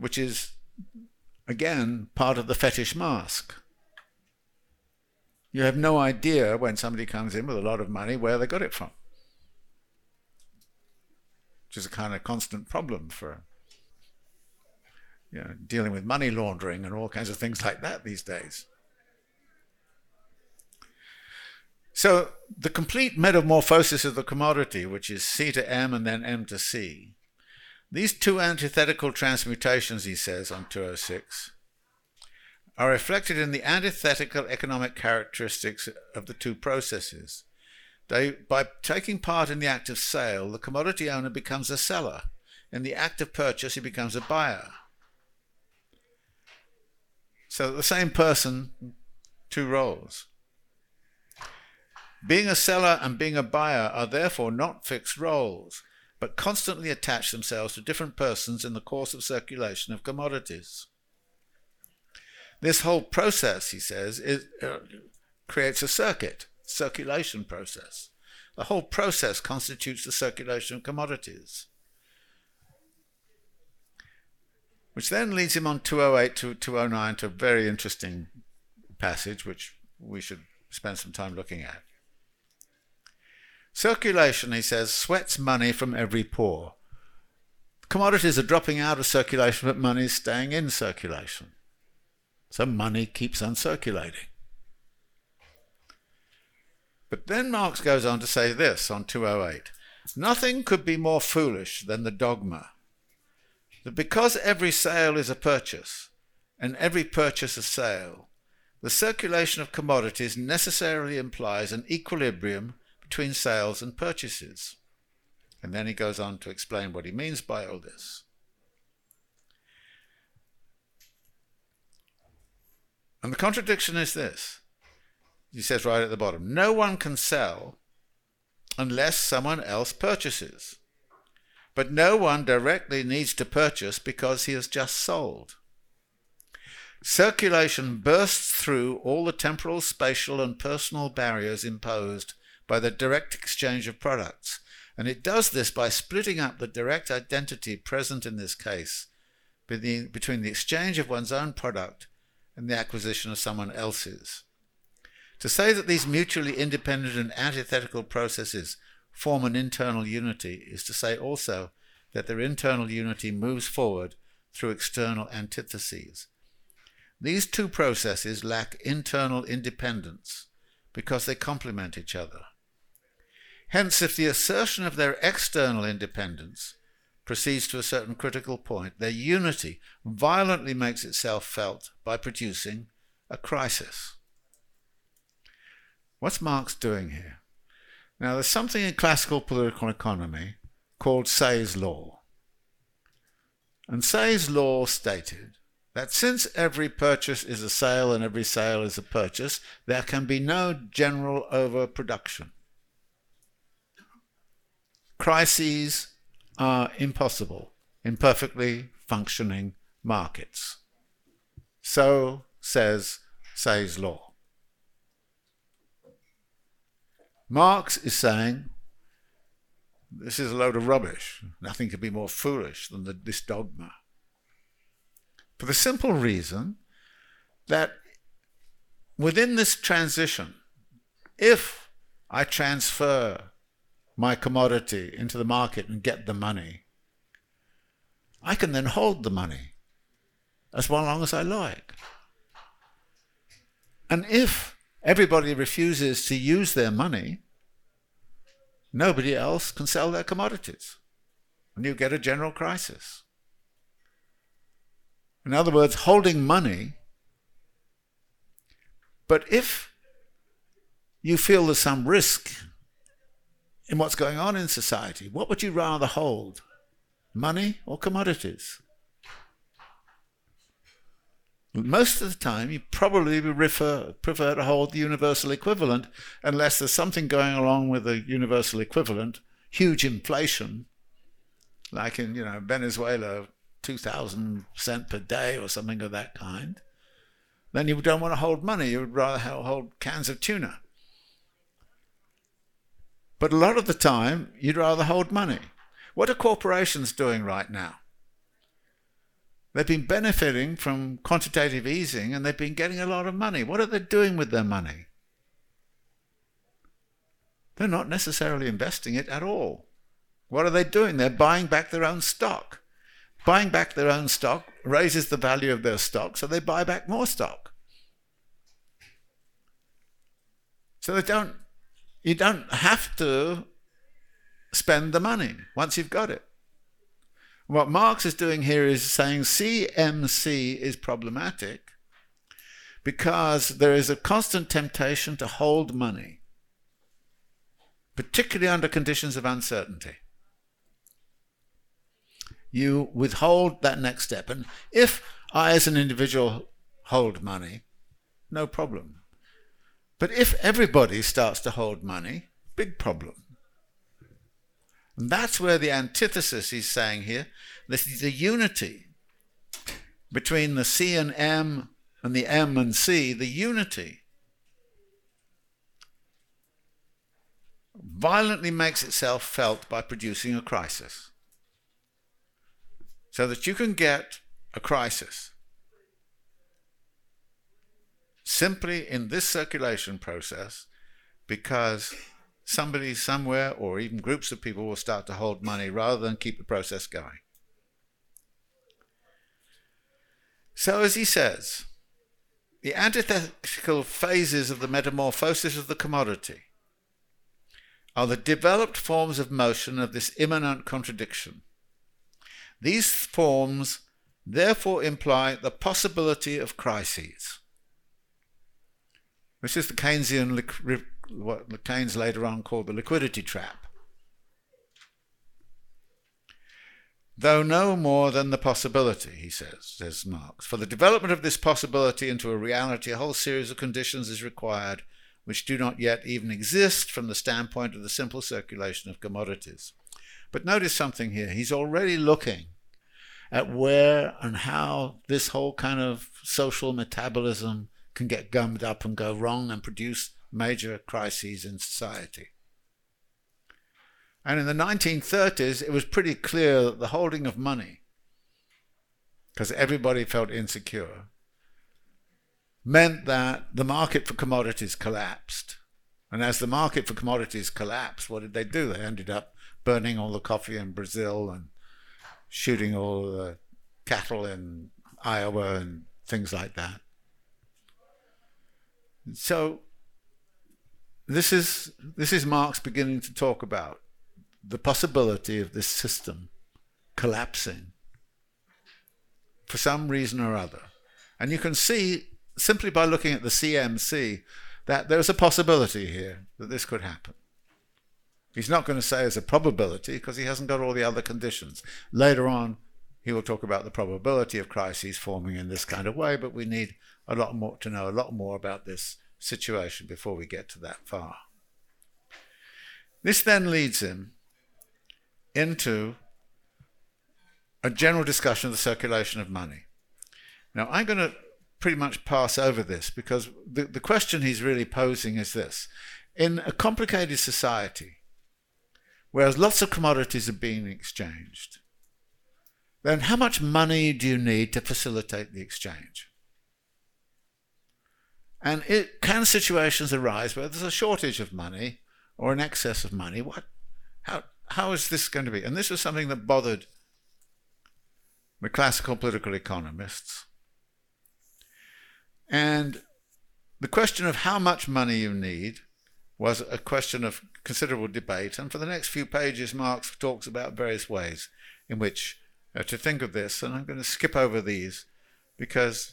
Which is, again, part of the fetish mask. You have no idea when somebody comes in with a lot of money where they got it from. Which is a kind of constant problem for you know, dealing with money laundering and all kinds of things like that these days. So the complete metamorphosis of the commodity, which is C to M and then M to C, these two antithetical transmutations, he says on 206, are reflected in the antithetical economic characteristics of the two processes. They, by taking part in the act of sale, the commodity owner becomes a seller. In the act of purchase, he becomes a buyer. So the same person, two roles. Being a seller and being a buyer are therefore not fixed roles. but constantly attach themselves to different persons in the course of circulation of commodities. This whole process, he says, is, uh, creates a circuit, circulation process. The whole process constitutes the circulation of commodities. Which then leads him on 208 to 209 to a very interesting passage, which we should spend some time looking at. Circulation, he says, sweats money from every pore. Commodities are dropping out of circulation, but money is staying in circulation. So money keeps on circulating. But then Marx goes on to say this on 208 Nothing could be more foolish than the dogma that because every sale is a purchase and every purchase a sale, the circulation of commodities necessarily implies an equilibrium between sales and purchases. And then he goes on to explain what he means by all this. And the contradiction is this. He says right at the bottom no one can sell unless someone else purchases. But no one directly needs to purchase because he has just sold. Circulation bursts through all the temporal, spatial, and personal barriers imposed by the direct exchange of products, and it does this by splitting up the direct identity present in this case between the exchange of one's own product and the acquisition of someone else's. To say that these mutually independent and antithetical processes form an internal unity is to say also that their internal unity moves forward through external antitheses. These two processes lack internal independence because they complement each other. Hence, if the assertion of their external independence proceeds to a certain critical point, their unity violently makes itself felt by producing a crisis. What's Marx doing here? Now, there's something in classical political economy called Say's law. And Say's law stated that since every purchase is a sale and every sale is a purchase, there can be no general overproduction. Crises are impossible in perfectly functioning markets. So says Say's law. Marx is saying this is a load of rubbish. Nothing could be more foolish than the, this dogma. For the simple reason that within this transition, if I transfer my commodity into the market and get the money, I can then hold the money as long as I like. And if everybody refuses to use their money, nobody else can sell their commodities. And you get a general crisis. In other words, holding money. But if you feel there's some risk in what's going on in society, what would you rather hold? Money or commodities? Most of the time, you probably refer, prefer to hold the universal equivalent unless there's something going along with the universal equivalent, huge inflation, like in you know Venezuela, 2,000 cent per day or something of that kind. Then you don't want to hold money, you would rather hold cans of tuna. But a lot of the time, you'd rather hold money. What are corporations doing right now? They've been benefiting from quantitative easing and they've been getting a lot of money. What are they doing with their money? They're not necessarily investing it at all. What are they doing? They're buying back their own stock. Buying back their own stock raises the value of their stock, so they buy back more stock. So they don't you don't have to spend the money once you've got it. What Marx is doing here is saying CMC is problematic because there is a constant temptation to hold money, particularly under conditions of uncertainty. You withhold that next step. And if I, as an individual, hold money, no problem. But if everybody starts to hold money, big problem. And that's where the antithesis he's saying here, this is the unity between the C and M and the M and C, the unity violently makes itself felt by producing a crisis. So that you can get a crisis simply in this circulation process because somebody somewhere or even groups of people will start to hold money rather than keep the process going. So, as he says, the antithetical phases of the metamorphosis of the commodity are the developed forms of motion of this immanent contradiction. These forms therefore imply the possibility of crises. This is the Keynesian, what Keynes later on called the liquidity trap. Though no more than the possibility, he says, says Marx. For the development of this possibility into a reality, a whole series of conditions is required which do not yet even exist from the standpoint of the simple circulation of commodities. But notice something here. He's already looking at where and how this whole kind of social metabolism can get gummed up and go wrong and produce major crises in society. And in the 1930s, it was pretty clear that the holding of money, because everybody felt insecure, meant that the market for commodities collapsed. And as the market for commodities collapsed, what did they do? They ended up burning all the coffee in Brazil and shooting all the cattle in Iowa and things like that. So this is this is Marx beginning to talk about the possibility of this system collapsing for some reason or other. And you can see simply by looking at the CMC that there's a possibility here that this could happen. He's not going to say it's a probability because he hasn't got all the other conditions. Later on, he will talk about the probability of crises forming in this kind of way, but we need a lot more to know a lot more about this situation before we get to that far. This then leads him into a general discussion of the circulation of money. Now, I'm going to pretty much pass over this because the, the question he's really posing is this. In a complicated society, whereas lots of commodities are being exchanged, then how much money do you need to facilitate the exchange? And it, can situations arise where there's a shortage of money or an excess of money? What, how, how is this going to be? And this was something that bothered the classical political economists. And the question of how much money you need was a question of considerable debate. And for the next few pages, Marx talks about various ways in which uh, to think of this. And I'm going to skip over these because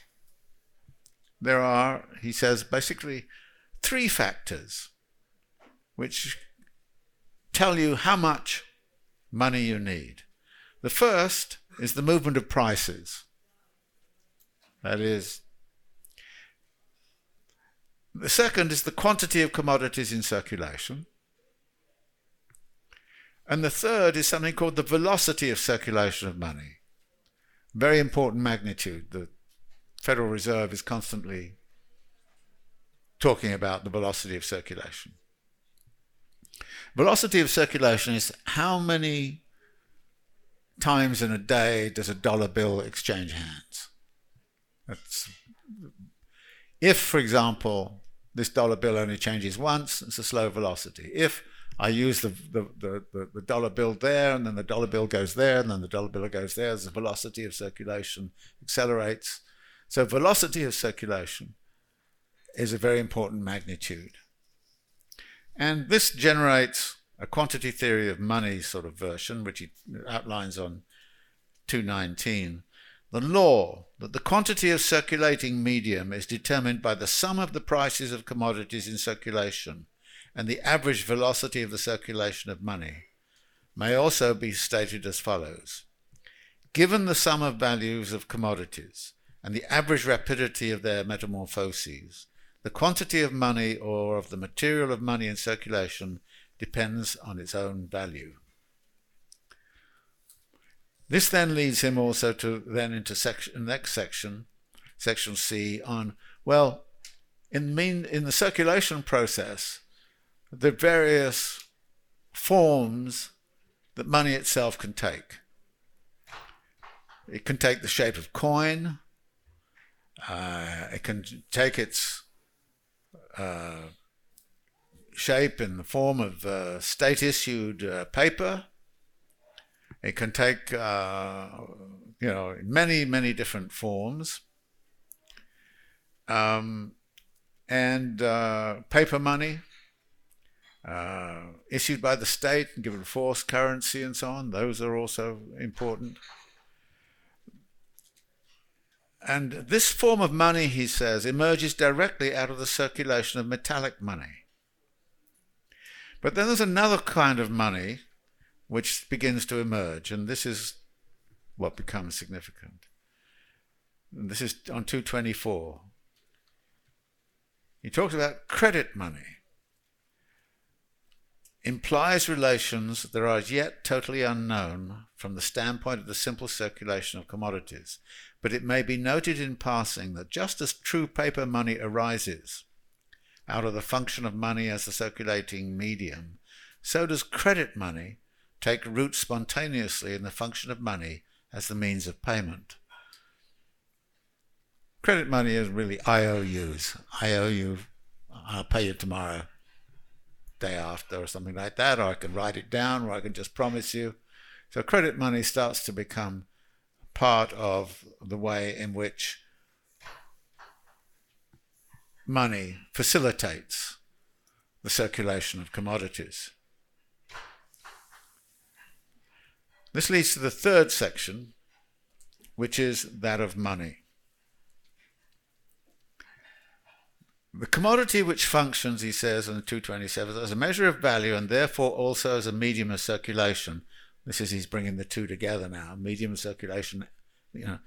there are, he says, basically three factors which tell you how much money you need. The first is the movement of prices. That is, the second is the quantity of commodities in circulation. And the third is something called the velocity of circulation of money. Very important magnitude. The Federal Reserve is constantly talking about the velocity of circulation. Velocity of circulation is how many times in a day does a dollar bill exchange hands? That's, if, for example, this dollar bill only changes once, it's a slow velocity. If I use the, the, the, the, dollar bill there, and then the dollar bill goes there, and then the dollar bill goes there, the velocity of circulation accelerates. So, velocity of circulation is a very important magnitude. And this generates a quantity theory of money sort of version, which he outlines on 219. The law that the quantity of circulating medium is determined by the sum of the prices of commodities in circulation and the average velocity of the circulation of money may also be stated as follows. Given the sum of values of commodities and the average rapidity of their metamorphoses, the quantity of money or of the material of money in circulation depends on its own value. This then leads him also to then into section next section, section C on well, in mean in the circulation process, the various forms that money itself can take. It can take the shape of coin. Uh, it can take its uh, shape in the form of state issued uh, paper. It can take, uh, you know, many, many different forms. Um, and uh, paper money issued by the state and given force currency and so on, those are also important. And this form of money, he says, emerges directly out of the circulation of metallic money. But then there's another kind of money which begins to emerge, and this is what becomes significant. This is on 224. He talks about credit money. Implies relations that are as yet totally unknown from the standpoint of the simple circulation of commodities, but it may be noted in passing that just as true paper money arises out of the function of money as a circulating medium, so does credit money take root spontaneously in the function of money as the means of payment. Credit money is really IOUs. I owe you, I'll pay you tomorrow, day after, or something like that, or I can write it down, or I can just promise you. So credit money starts to become part of the way in which money facilitates the circulation of commodities. This leads to the third section, which is that of money. The commodity which functions, he says in 227, as a measure of value and therefore also as a medium of circulation. This is he's bringing the two together now. Medium circulation, you know,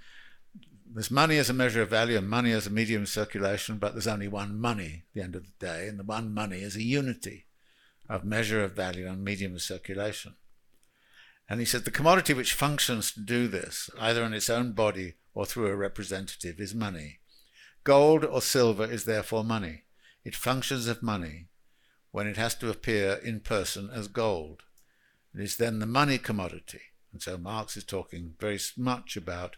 there's money as a measure of value and money as a medium of circulation, but there's only one money at the end of the day, and the one money is a unity of measure of value and medium of circulation. And he said the commodity which functions to do this, either in its own body or through a representative, is money. Gold or silver is therefore money. It functions as money when it has to appear in person as gold. It is then the money commodity. And so Marx is talking very much about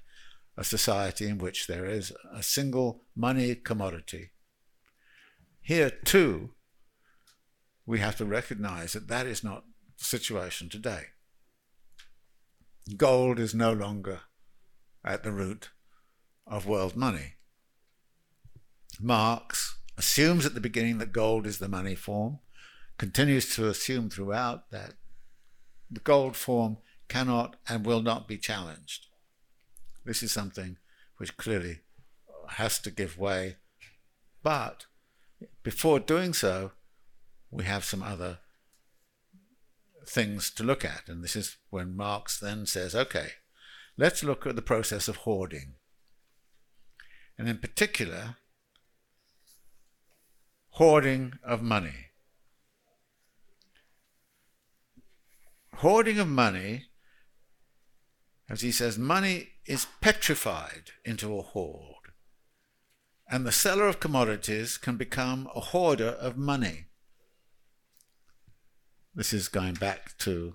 a society in which there is a single money commodity. Here, too, we have to recognize that that is not the situation today. Gold is no longer at the root of world money. Marx assumes at the beginning that gold is the money form, continues to assume throughout that the gold form cannot and will not be challenged. This is something which clearly has to give way. But before doing so, we have some other things to look at. And this is when Marx then says, okay, let's look at the process of hoarding. And in particular, hoarding of money. Hoarding of money, as he says, money is petrified into a hoard. And the seller of commodities can become a hoarder of money. This is going back to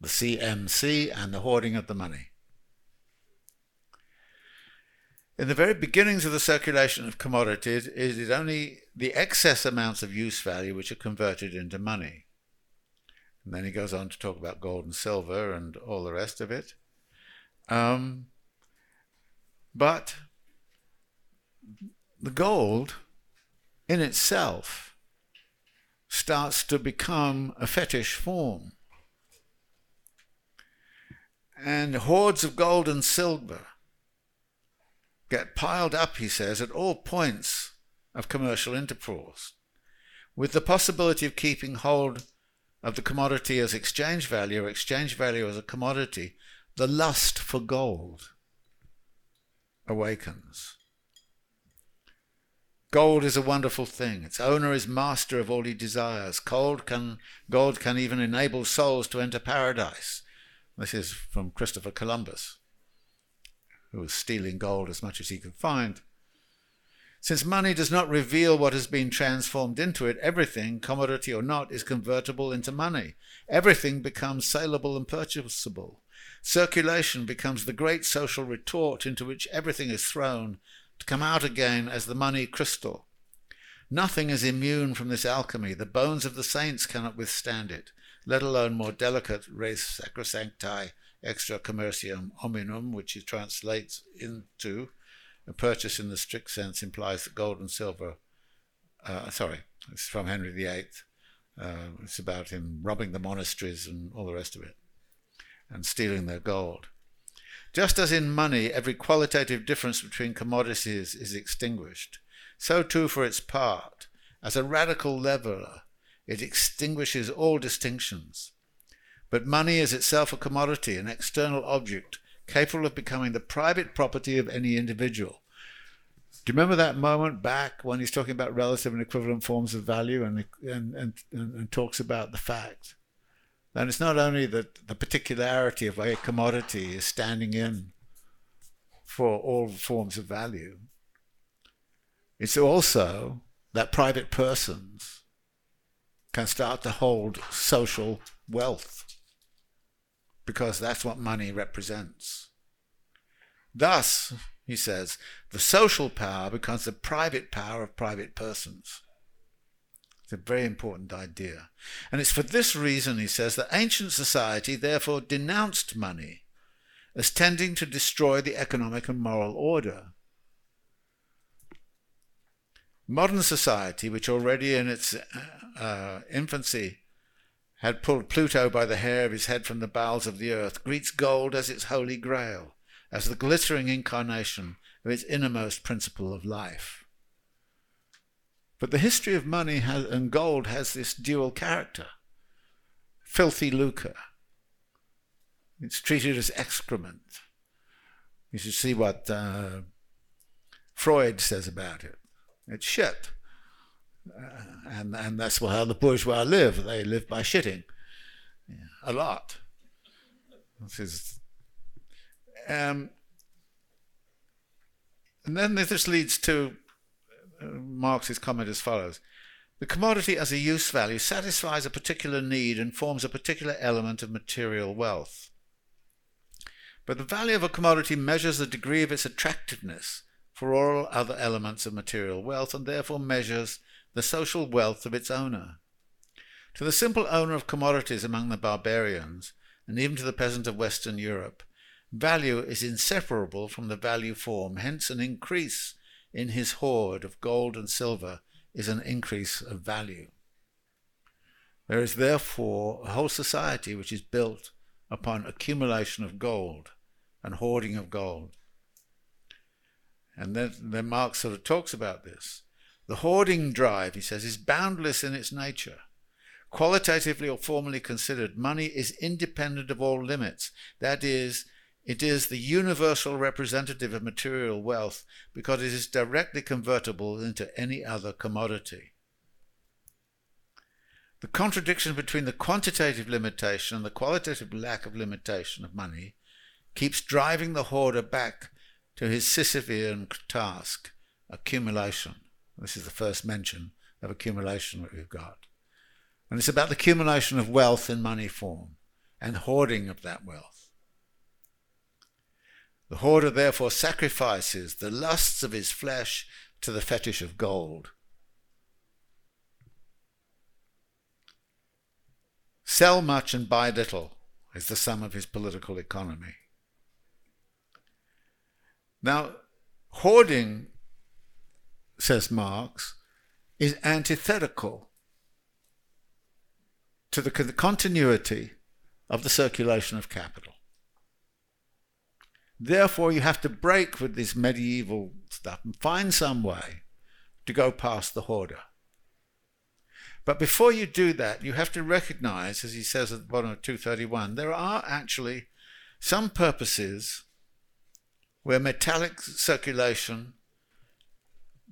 the CMC and the hoarding of the money. In the very beginnings of the circulation of commodities, it is only the excess amounts of use value which are converted into money. And then he goes on to talk about gold and silver and all the rest of it. Um, but the gold in itself starts to become a fetish form. And hoards of gold and silver get piled up, he says, at all points of commercial intercourse, with the possibility of keeping hold of the commodity as exchange value exchange value as a commodity, the lust for gold awakens. Gold is a wonderful thing. Its owner is master of all he desires. Gold can, gold can even enable souls to enter paradise. This is from Christopher Columbus, who was stealing gold as much as he could find. Since money does not reveal what has been transformed into it, everything, commodity or not, is convertible into money. Everything becomes saleable and purchasable. Circulation becomes the great social retort into which everything is thrown to come out again as the money crystal. Nothing is immune from this alchemy. The bones of the saints cannot withstand it, let alone more delicate res sacrosancti extra commercium hominum, which he translates into a purchase in the strict sense implies that gold and silver. Uh, sorry, it's from Henry VIII. Uh, it's about him robbing the monasteries and all the rest of it and stealing their gold. Just as in money, every qualitative difference between commodities is extinguished, so too for its part, as a radical leveler, it extinguishes all distinctions. But money is itself a commodity, an external object, capable of becoming the private property of any individual. Do you remember that moment back when he's talking about relative and equivalent forms of value and, and, and, and talks about the fact then it's not only that the particularity of a commodity is standing in for all forms of value, it's also that private persons can start to hold social wealth because that's what money represents. Thus, he says, the social power becomes the private power of private persons. It's a very important idea. And it's for this reason, he says, that ancient society therefore denounced money as tending to destroy the economic and moral order. Modern society, which already in its uh, infancy had pulled Pluto by the hair of his head from the bowels of the earth, greets gold as its holy grail, as the glittering incarnation of its innermost principle of life. But the history of money has, and gold has this dual character filthy lucre. It's treated as excrement. You should see what uh, Freud says about it. It's shit. Uh, and, and that's how the bourgeois live. They live by shitting yeah, a lot. This is, um, and then this leads to Marx's comment as follows The commodity as a use value satisfies a particular need and forms a particular element of material wealth. But the value of a commodity measures the degree of its attractiveness for all other elements of material wealth and therefore measures the social wealth of its owner. To the simple owner of commodities among the barbarians, and even to the peasant of Western Europe, value is inseparable from the value form, hence an increase in his hoard of gold and silver is an increase of value. There is therefore a whole society which is built upon accumulation of gold and hoarding of gold. And then, then Marx sort of talks about this. The hoarding drive, he says, is boundless in its nature. Qualitatively or formally considered, money is independent of all limits. That is, it is the universal representative of material wealth because it is directly convertible into any other commodity. The contradiction between the quantitative limitation and the qualitative lack of limitation of money keeps driving the hoarder back to his Sisyphean task, accumulation. This is the first mention of accumulation that we've got. And it's about the accumulation of wealth in money form and hoarding of that wealth. The hoarder therefore sacrifices the lusts of his flesh to the fetish of gold. Sell much and buy little is the sum of his political economy. Now, hoarding, says Marx, is antithetical to the continuity of the circulation of capital. Therefore, you have to break with this medieval stuff and find some way to go past the hoarder. But before you do that, you have to recognize, as he says at the bottom of 231, there are actually some purposes where metallic circulation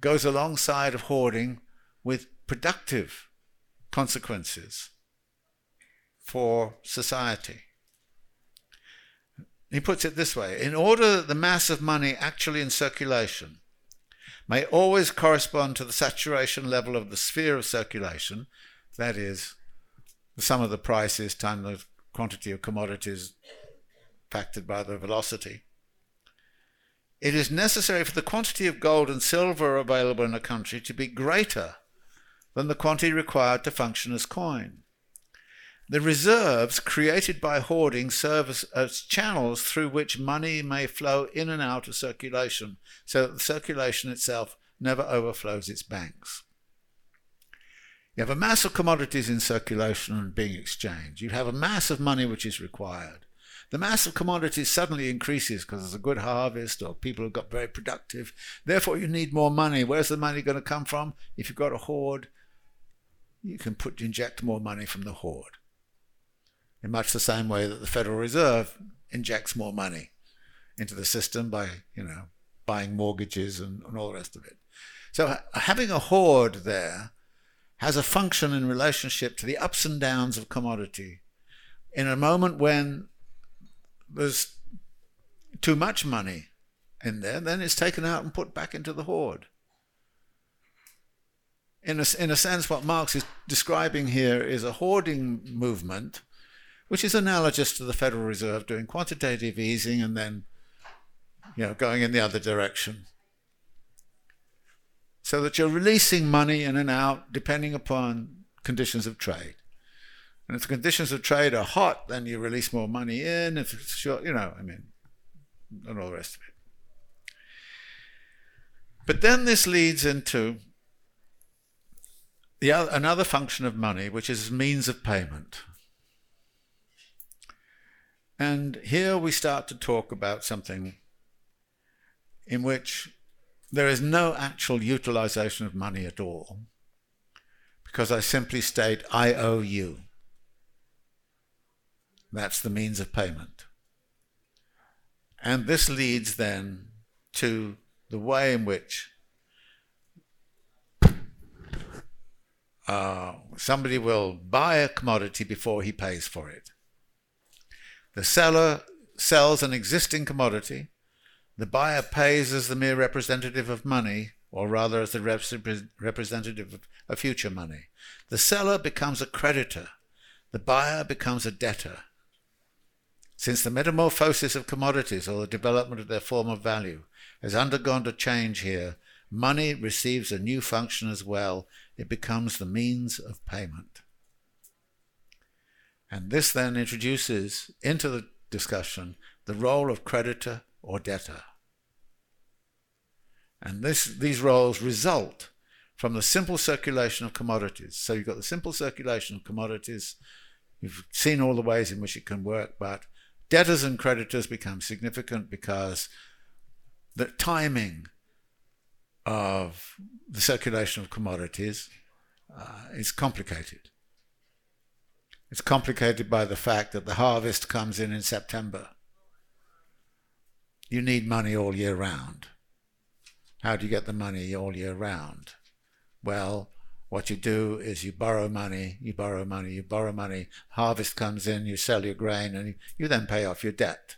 goes alongside of hoarding with productive consequences for society. he puts it this way in order that the mass of money actually in circulation may always correspond to the saturation level of the sphere of circulation, that is, the sum of the prices times the quantity of commodities factored by the velocity. It is necessary for the quantity of gold and silver available in a country to be greater than the quantity required to function as coin. The reserves created by hoarding serve as, as, channels through which money may flow in and out of circulation, so that the circulation itself never overflows its banks. You have a mass of commodities in circulation and being exchanged. You have a mass of money which is required. The mass of commodities suddenly increases because there's a good harvest or people have got very productive. Therefore, you need more money. Where's the money going to come from? If you've got a hoard, you can put inject more money from the hoard in much the same way that the Federal Reserve injects more money into the system by, you know, buying mortgages and, and all the rest of it. So having a hoard there has a function in relationship to the ups and downs of commodity. In a moment when there's too much money in there, then it's taken out and put back into the hoard. In a, in a sense, what Marx is describing here is a hoarding movement which is analogous to the Federal Reserve doing quantitative easing and then you know, going in the other direction. So that you're releasing money in and out depending upon conditions of trade. And if the conditions of trade are hot, then you release more money in. If it's short, you know, I mean, and all the rest of it. But then this leads into the other, another function of money, which is means of payment. And here we start to talk about something in which there is no actual utilization of money at all, because I simply state, I owe you. That's the means of payment. And this leads then to the way in which uh, somebody will buy a commodity before he pays for it. The seller sells an existing commodity. The buyer pays as the mere representative of money, or rather as the representative of future money. The seller becomes a creditor. The buyer becomes a debtor. Since the metamorphosis of commodities, or the development of their form of value, has undergone a change here, money receives a new function as well. It becomes the means of payment. And this then introduces into the discussion the role of creditor or debtor. And this, these roles result from the simple circulation of commodities. So you've got the simple circulation of commodities. You've seen all the ways in which it can work, but debtors and creditors become significant because the timing of the circulation of commodities uh, is complicated. It's complicated by the fact that the harvest comes in in September. You need money all year round. How do you get the money all year round? Well, what you do is you borrow money, you borrow money, you borrow money. Harvest comes in, you sell your grain, and you then pay off your debt.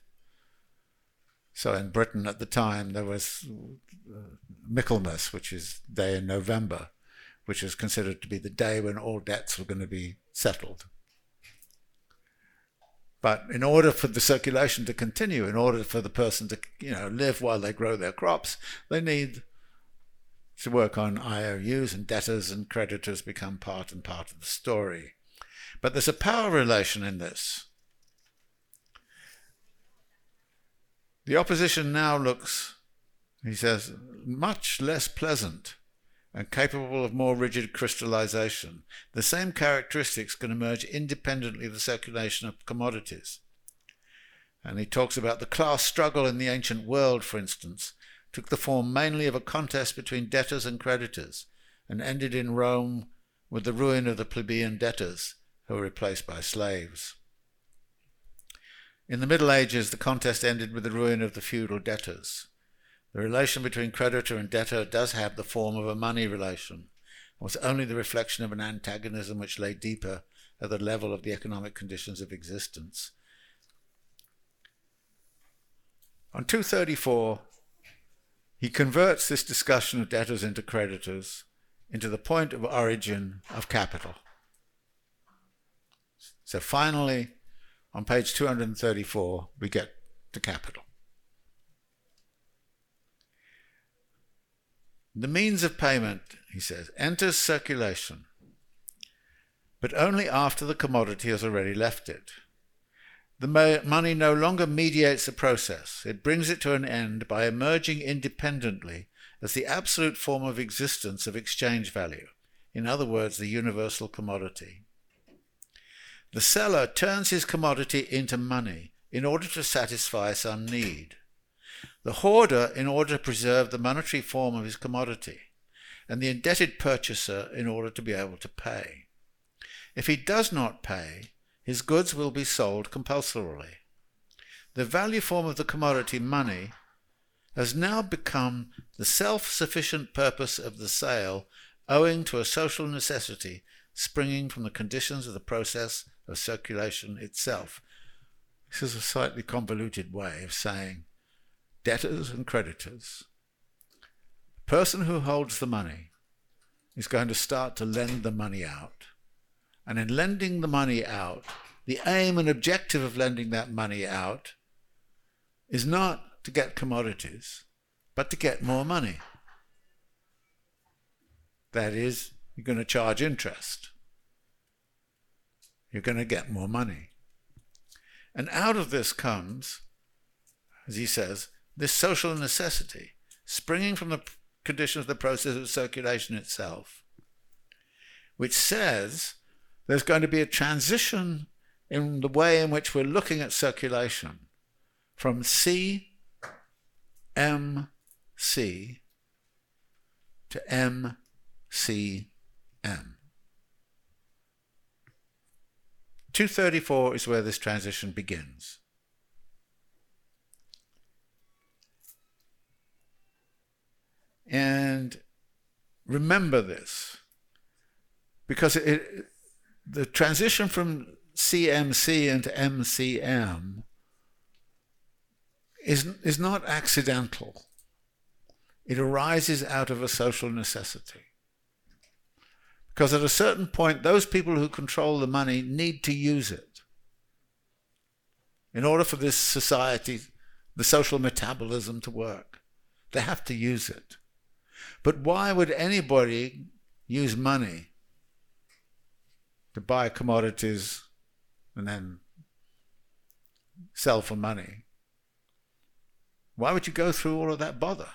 So in Britain at the time, there was uh, Michaelmas, which is day in November, which was considered to be the day when all debts were going to be settled. But in order for the circulation to continue, in order for the person to you know live while they grow their crops, they need to work on IOUs and debtors and creditors become part and part of the story. But there's a power relation in this. The opposition now looks, he says, much less pleasant and capable of more rigid crystallization. The same characteristics can emerge independently of the circulation of commodities. And he talks about the class struggle in the ancient world, for instance, took the form mainly of a contest between debtors and creditors, and ended in Rome with the ruin of the plebeian debtors, who were replaced by slaves. In the Middle Ages, the contest ended with the ruin of the feudal debtors. The relation between creditor and debtor does have the form of a money relation, and was only the reflection of an antagonism which lay deeper at the level of the economic conditions of existence. On 234, he converts this discussion of debtors into creditors into the point of origin of capital. So finally, on page 234, we get to capital. The means of payment, he says, enters circulation, but only after the commodity has already left it. The money no longer mediates the process. It brings it to an end by emerging independently as the absolute form of existence of exchange value. In other words, the universal commodity. The seller turns his commodity into money in order to satisfy some need. The hoarder in order to preserve the monetary form of his commodity, and the indebted purchaser in order to be able to pay. If he does not pay, his goods will be sold compulsorily. The value form of the commodity money has now become the self sufficient purpose of the sale owing to a social necessity springing from the conditions of the process of circulation itself. This is a slightly convoluted way of saying debtors and creditors. The person who holds the money is going to start to lend the money out. And in lending the money out, the aim and objective of lending that money out is not to get commodities, but to get more money. That is, you're going to charge interest. You're going to get more money. And out of this comes, as he says, this social necessity, springing from the conditions of the process of circulation itself, which says there's going to be a transition in the way in which we're looking at circulation from C, M, C to M, C, M. 234 is where this transition begins. And remember this, because it, the transition from CMC into MCM is, is not accidental. It arises out of a social necessity. Because at a certain point, those people who control the money need to use it. In order for this society, the social metabolism to work, they have to use it. But why would anybody use money to buy commodities and then sell for money? Why would you go through all of that bother?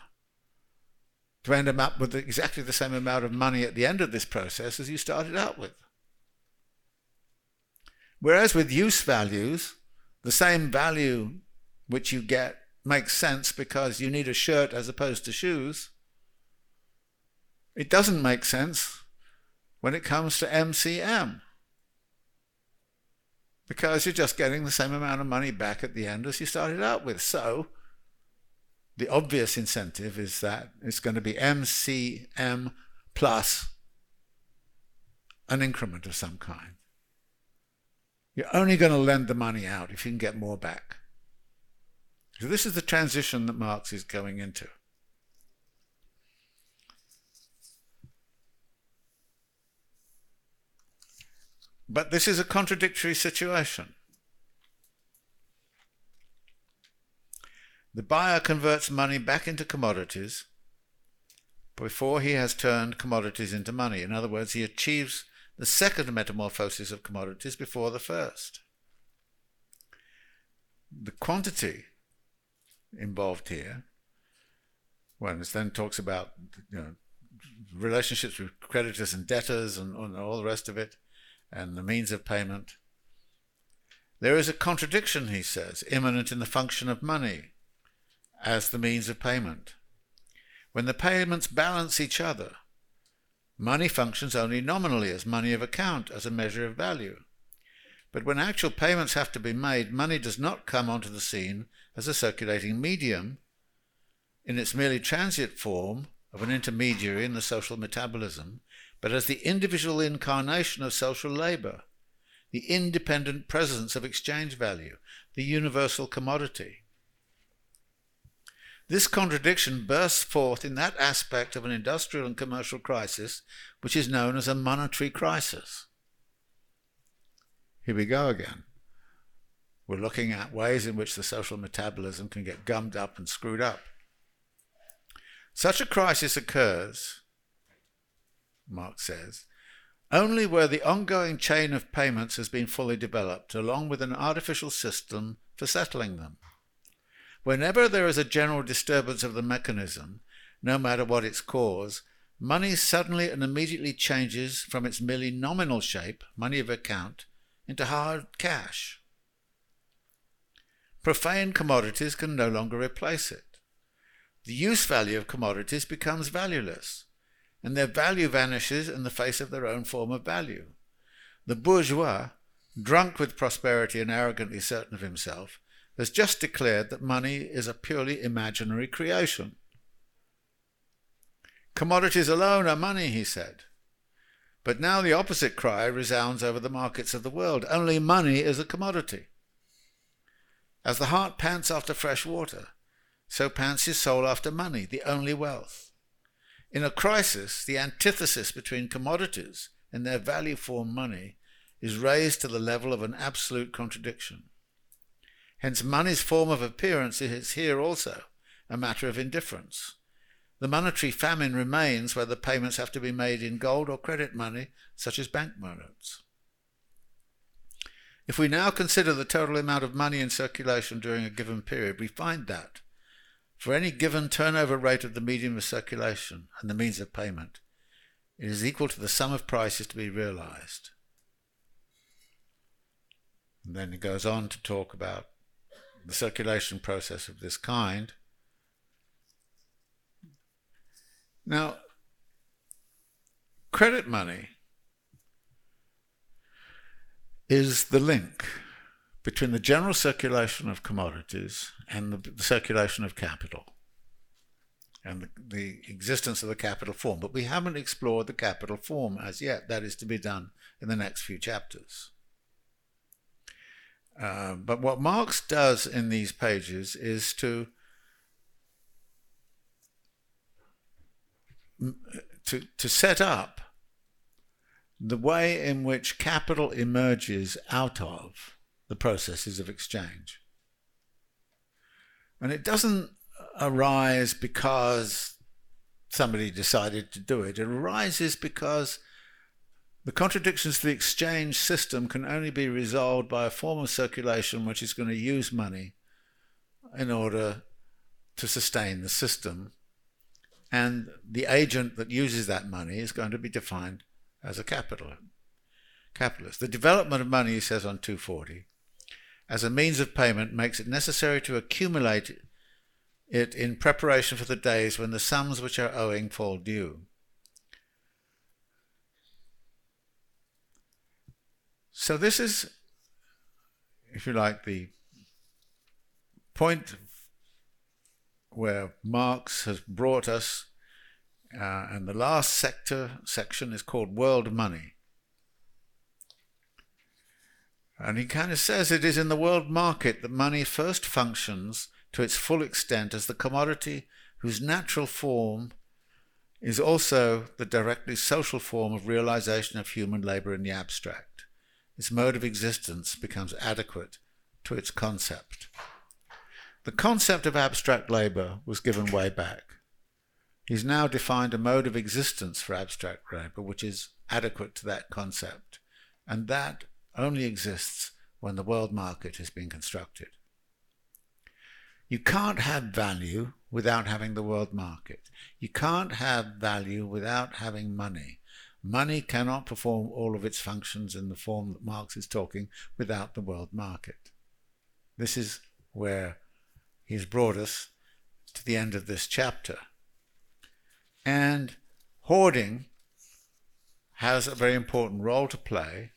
To end up with exactly the same amount of money at the end of this process as you started out with. Whereas with use values, the same value which you get makes sense because you need a shirt as opposed to shoes. It doesn't make sense when it comes to MCM because you're just getting the same amount of money back at the end as you started out with. So the obvious incentive is that it's going to be MCM plus an increment of some kind. You're only going to lend the money out if you can get more back. So this is the transition that Marx is going into. But this is a contradictory situation. The buyer converts money back into commodities before he has turned commodities into money. In other words, he achieves the second metamorphosis of commodities before the first. The quantity involved here, when it then talks about you know, relationships with creditors and debtors and, and all the rest of it, and the means of payment. There is a contradiction, he says, immanent in the function of money as the means of payment. When the payments balance each other, money functions only nominally as money of account, as a measure of value. But when actual payments have to be made, money does not come onto the scene as a circulating medium in its merely transient form of an intermediary in the social metabolism, but as the individual incarnation of social labor, the independent presence of exchange value, the universal commodity. This contradiction bursts forth in that aspect of an industrial and commercial crisis which is known as a monetary crisis. Here we go again. We're looking at ways in which the social metabolism can get gummed up and screwed up. Such a crisis occurs, Marx says, only where the ongoing chain of payments has been fully developed, along with an artificial system for settling them. Whenever there is a general disturbance of the mechanism, no matter what its cause, money suddenly and immediately changes from its merely nominal shape, money of account, into hard cash. Profane commodities can no longer replace it. The use value of commodities becomes valueless, and their value vanishes in the face of their own form of value. The bourgeois, drunk with prosperity and arrogantly certain of himself, has just declared that money is a purely imaginary creation. Commodities alone are money, he said. But now the opposite cry resounds over the markets of the world. Only money is a commodity. As the heart pants after fresh water, so pants his soul after money, the only wealth. In a crisis, the antithesis between commodities and their value form money is raised to the level of an absolute contradiction. Hence, money's form of appearance is here also a matter of indifference. The monetary famine remains where the payments have to be made in gold or credit money, such as bank notes. If we now consider the total amount of money in circulation during a given period, we find that for any given turnover rate of the medium of circulation and the means of payment, it is equal to the sum of prices to be realized. And then he goes on to talk about the circulation process of this kind. Now, credit money is the link between the general circulation of commodities and the, the circulation of capital and the, the, existence of the capital form. But we haven't explored the capital form as yet. That is to be done in the next few chapters. Uh, but what Marx does in these pages is to to to set up the way in which capital emerges out of the processes of exchange. And it doesn't arise because somebody decided to do it. It arises because the contradictions to the exchange system can only be resolved by a form of circulation which is going to use money in order to sustain the system. And the agent that uses that money is going to be defined as a capital, capitalist. The development of money, he says on 240, as a means of payment makes it necessary to accumulate it in preparation for the days when the sums which are owing fall due. So this is, if you like, the point where Marx has brought us, uh, and the last sector section is called World Money. And he kind of says it is in the world market that money first functions to its full extent as the commodity whose natural form is also the directly social form of realization of human labor in the abstract its mode of existence becomes adequate to its concept. The concept of abstract labour was given way back. He's now defined a mode of existence for abstract labour which is adequate to that concept, and that only exists when the world market has been constructed. You can't have value without having the world market. You can't have value without having money. Money cannot perform all of its functions in the form that Marx is talking without the world market. This is where he's brought us to the end of this chapter. And hoarding has a very important role to play.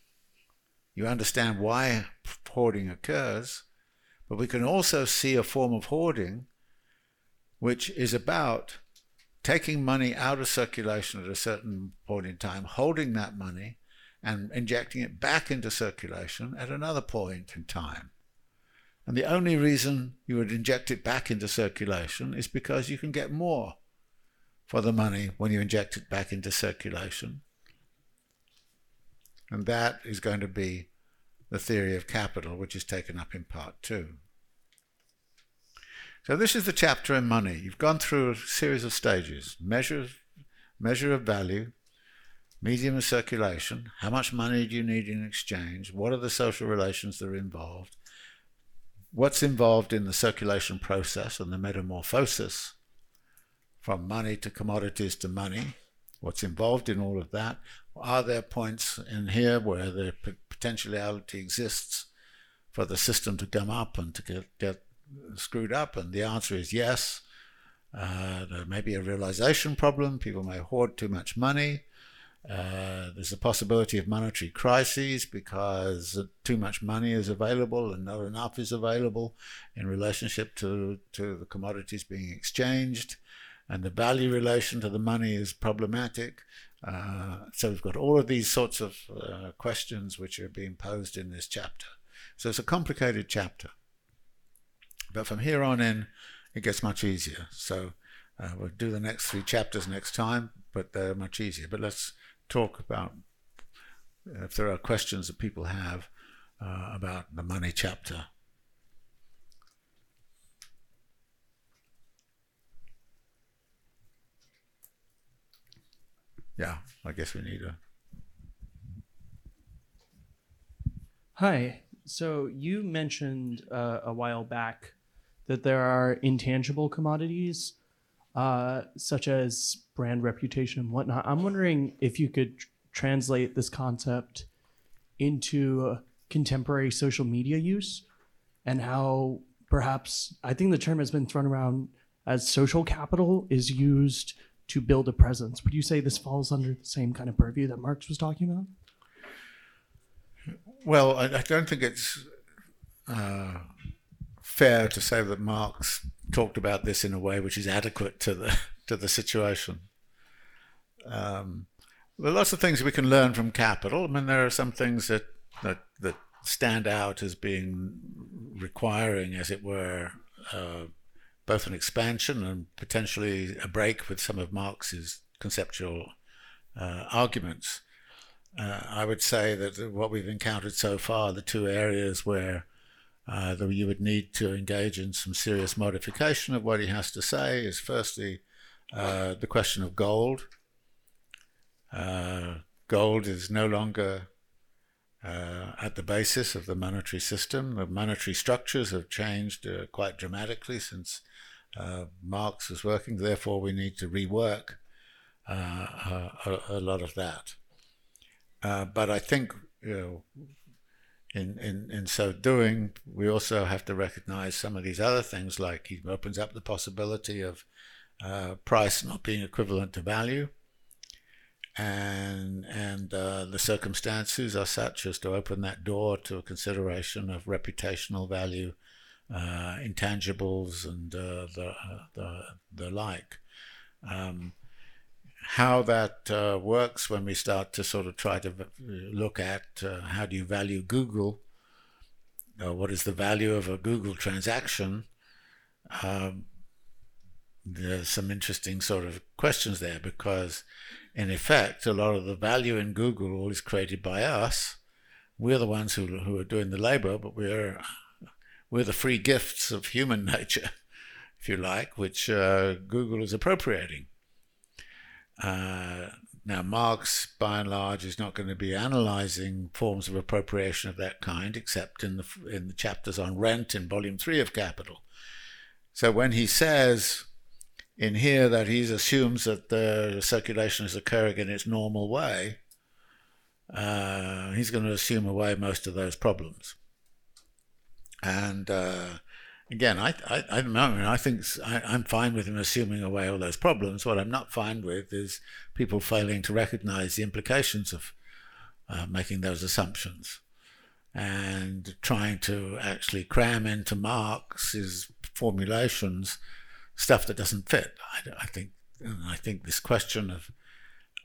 You understand why hoarding occurs, but we can also see a form of hoarding which is about taking money out of circulation at a certain point in time, holding that money and injecting it back into circulation at another point in time. And the only reason you would inject it back into circulation is because you can get more for the money when you inject it back into circulation. And that is going to be the theory of capital, which is taken up in part two. So this is the chapter in money. You've gone through a series of stages. Measure, measure of value, medium of circulation, how much money do you need in exchange, what are the social relations that are involved, what's involved in the circulation process and the metamorphosis from money to commodities to money, what's involved in all of that. Are there points in here where the potentiality exists for the system to come up and to get, get screwed up? And the answer is yes. Uh, there may be a realization problem. People may hoard too much money. Uh, there's a possibility of monetary crises because too much money is available and not enough is available in relationship to, to the commodities being exchanged. And the value relation to the money is problematic. Uh, so we've got all of these sorts of uh, questions which are being posed in this chapter. So it's a complicated chapter. But from here on in, it gets much easier. So uh, we'll do the next three chapters next time, but they're much easier. But let's talk about if there are questions that people have uh, about the money chapter. Yeah, I guess we need a. Hi. So you mentioned uh, a while back that there are intangible commodities uh, such as brand reputation and whatnot. I'm wondering if you could tr- translate this concept into contemporary social media use and how perhaps I think the term has been thrown around as social capital is used to build a presence. Would you say this falls under the same kind of purview that Marx was talking about? Well, I, I don't think it's uh, fair to say that Marx talked about this in a way which is adequate to the to the situation. Um, there are lots of things we can learn from capital. I mean, there are some things that that that stand out as being requiring, as it were, uh, both an expansion and potentially a break with some of Marx's conceptual uh, arguments. Uh, I would say that what we've encountered so far, the two areas where uh, that you would need to engage in some serious modification of what he has to say is firstly uh, the question of gold. Uh, gold is no longer uh, at the basis of the monetary system. The monetary structures have changed uh, quite dramatically since uh, Marx was working. Therefore, we need to rework a, a, lot of that. but I think you know in, in, in so doing, we also have to recognize some of these other things, like he opens up the possibility of uh, price not being equivalent to value, and and uh, the circumstances are such as to open that door to a consideration of reputational value, uh, intangibles, and uh, the, the the like. Um, how that uh, works when we start to sort of try to look at uh, how do you value Google, uh, what is the value of a Google transaction, um, there's some interesting sort of questions there because, in effect, a lot of the value in Google all is created by us. We're the ones who, who are doing the labor, but we're we're the free gifts of human nature, if you like, which uh, Google is appropriating. Uh, now, Marx, by and large, is not going to be analysing forms of appropriation of that kind, except in the in the chapters on rent in Volume Three of Capital. So when he says in here that he assumes that the circulation is occurring in its normal way, uh, he's going to assume away most of those problems. And uh, again, I, I, I, mean, I think I, am fine with him assuming away all those problems. What I'm not fine with is people failing to recognize the implications of uh, making those assumptions and trying to actually cram into Marx's formulations stuff that doesn't fit. I, I think, I think this question of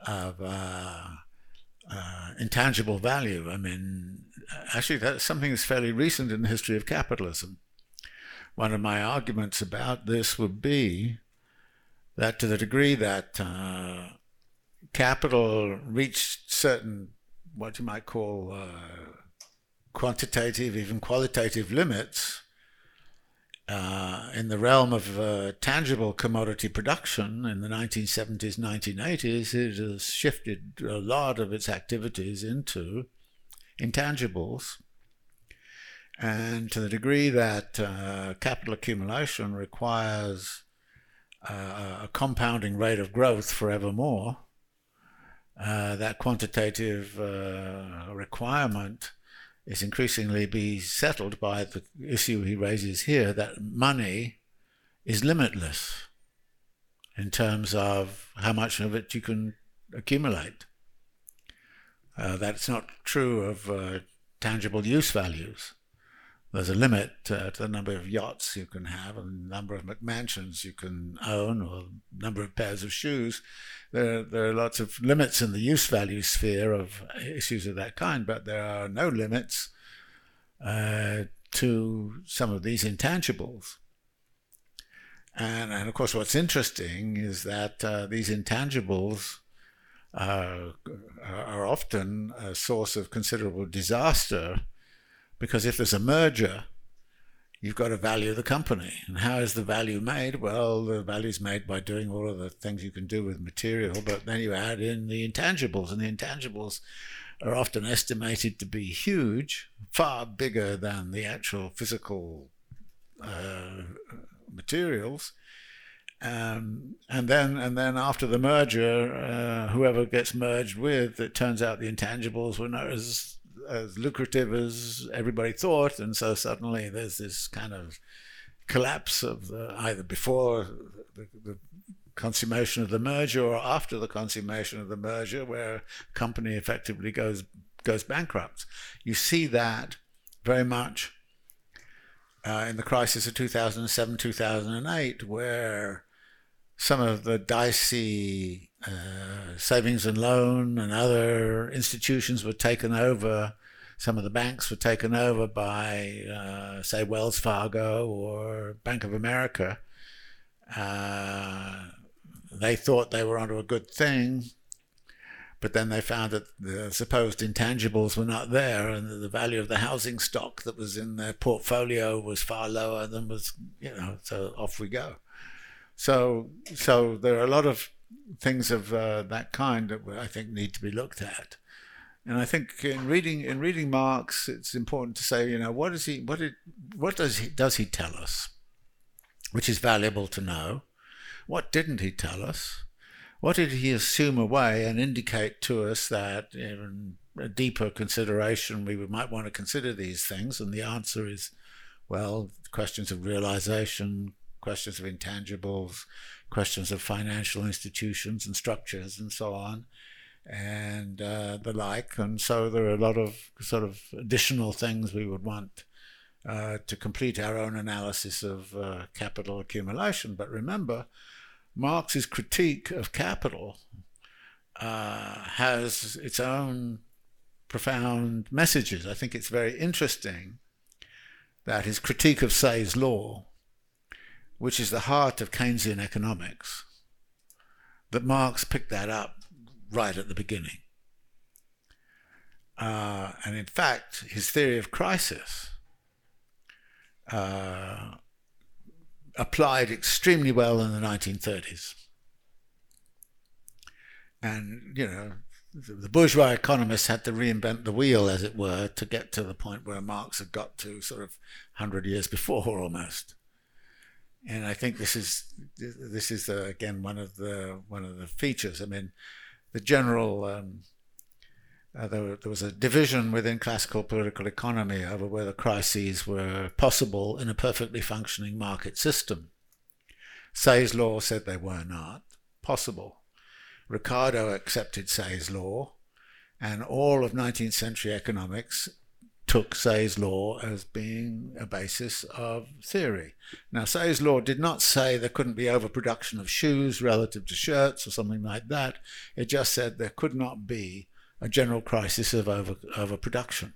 of uh, uh, intangible value. I mean, actually, that's something that's fairly recent in the history of capitalism one of my arguments about this would be that to the degree that uh, capital reached certain, what you might call uh, quantitative, even qualitative limits, uh, in the realm of uh, tangible commodity production in the 1970s, 1980s, it has shifted a lot of its activities into intangibles. And to the degree that uh, capital accumulation requires uh, a compounding rate of growth forevermore, uh, that quantitative uh, requirement is increasingly be settled by the issue he raises here that money is limitless in terms of how much of it you can accumulate. Uh, that's not true of uh, tangible use values. There's a limit uh, to the number of yachts you can have, and the number of McMansions you can own, or number of pairs of shoes. There, there are lots of limits in the use value sphere of issues of that kind, but there are no limits uh, to some of these intangibles. And, and of course, what's interesting is that uh, these intangibles uh, are often a source of considerable disaster because if there's a merger, you've got to value the company. And how is the value made? Well, the value is made by doing all of the things you can do with material, but then you add in the intangibles, and the intangibles are often estimated to be huge, far bigger than the actual physical uh, materials. Um, and then, and then after the merger, uh, whoever gets merged with, it turns out the intangibles were not as as lucrative as everybody thought, and so suddenly there's this kind of collapse of the, either before the, the, consummation of the merger or after the consummation of the merger, where a company effectively goes goes bankrupt. You see that very much uh, in the crisis of 2007 2008, where some of the dicey uh, savings and loan and other institutions were taken over. Some of the banks were taken over by, uh, say, Wells Fargo or Bank of America. Uh, they thought they were onto a good thing, but then they found that the supposed intangibles were not there, and that the value of the housing stock that was in their portfolio was far lower than was, you know. So off we go. So, so there are a lot of things of uh, that kind that I think need to be looked at. And I think in reading in reading Marx, it's important to say, you know, what is he? What did? What does he? Does he tell us? Which is valuable to know. What didn't he tell us? What did he assume away and indicate to us that in a deeper consideration we might want to consider these things? And the answer is, well, questions of realization, questions of intangibles, questions of financial institutions and structures and so on, and uh, the like. And so there are a lot of sort of additional things we would want uh, to complete our own analysis of uh, capital accumulation. But remember, Marx's critique of capital uh, has its own profound messages. I think it's very interesting that his critique of Say's law which is the heart of Keynesian economics, that Marx picked that up right at the beginning. Uh, and in fact, his theory of crisis uh, applied extremely well in the 1930s. And, you know, the bourgeois economists had to reinvent the wheel, as it were, to get to the point where Marx had got to sort of 100 years before almost and I think this is this is uh, again one of the one of the features. I mean, the general um, uh, there, there, was a division within classical political economy over whether crises were possible in a perfectly functioning market system. Say's law said they were not possible. Ricardo accepted Say's law, and all of 19th century economics took Say's law as being a basis of theory. Now, Say's law did not say there couldn't be overproduction of shoes relative to shirts or something like that. It just said there could not be a general crisis of over, overproduction.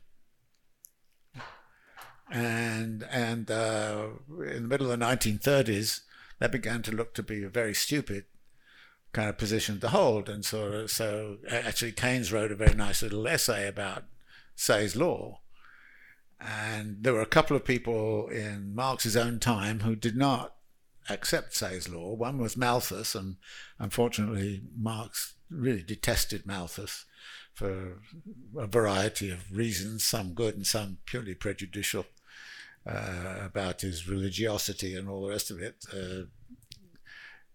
and and uh, in the middle of the 1930s, that began to look to be a very stupid kind of position to hold. And so, so actually, Keynes wrote a very nice little essay about Say's law. And there were a couple of people in Marx's own time who did not accept Say's law. One was Malthus, and unfortunately, Marx really detested Malthus for a variety of reasons, some good and some purely prejudicial, uh, about his religiosity and all the rest of it. Uh,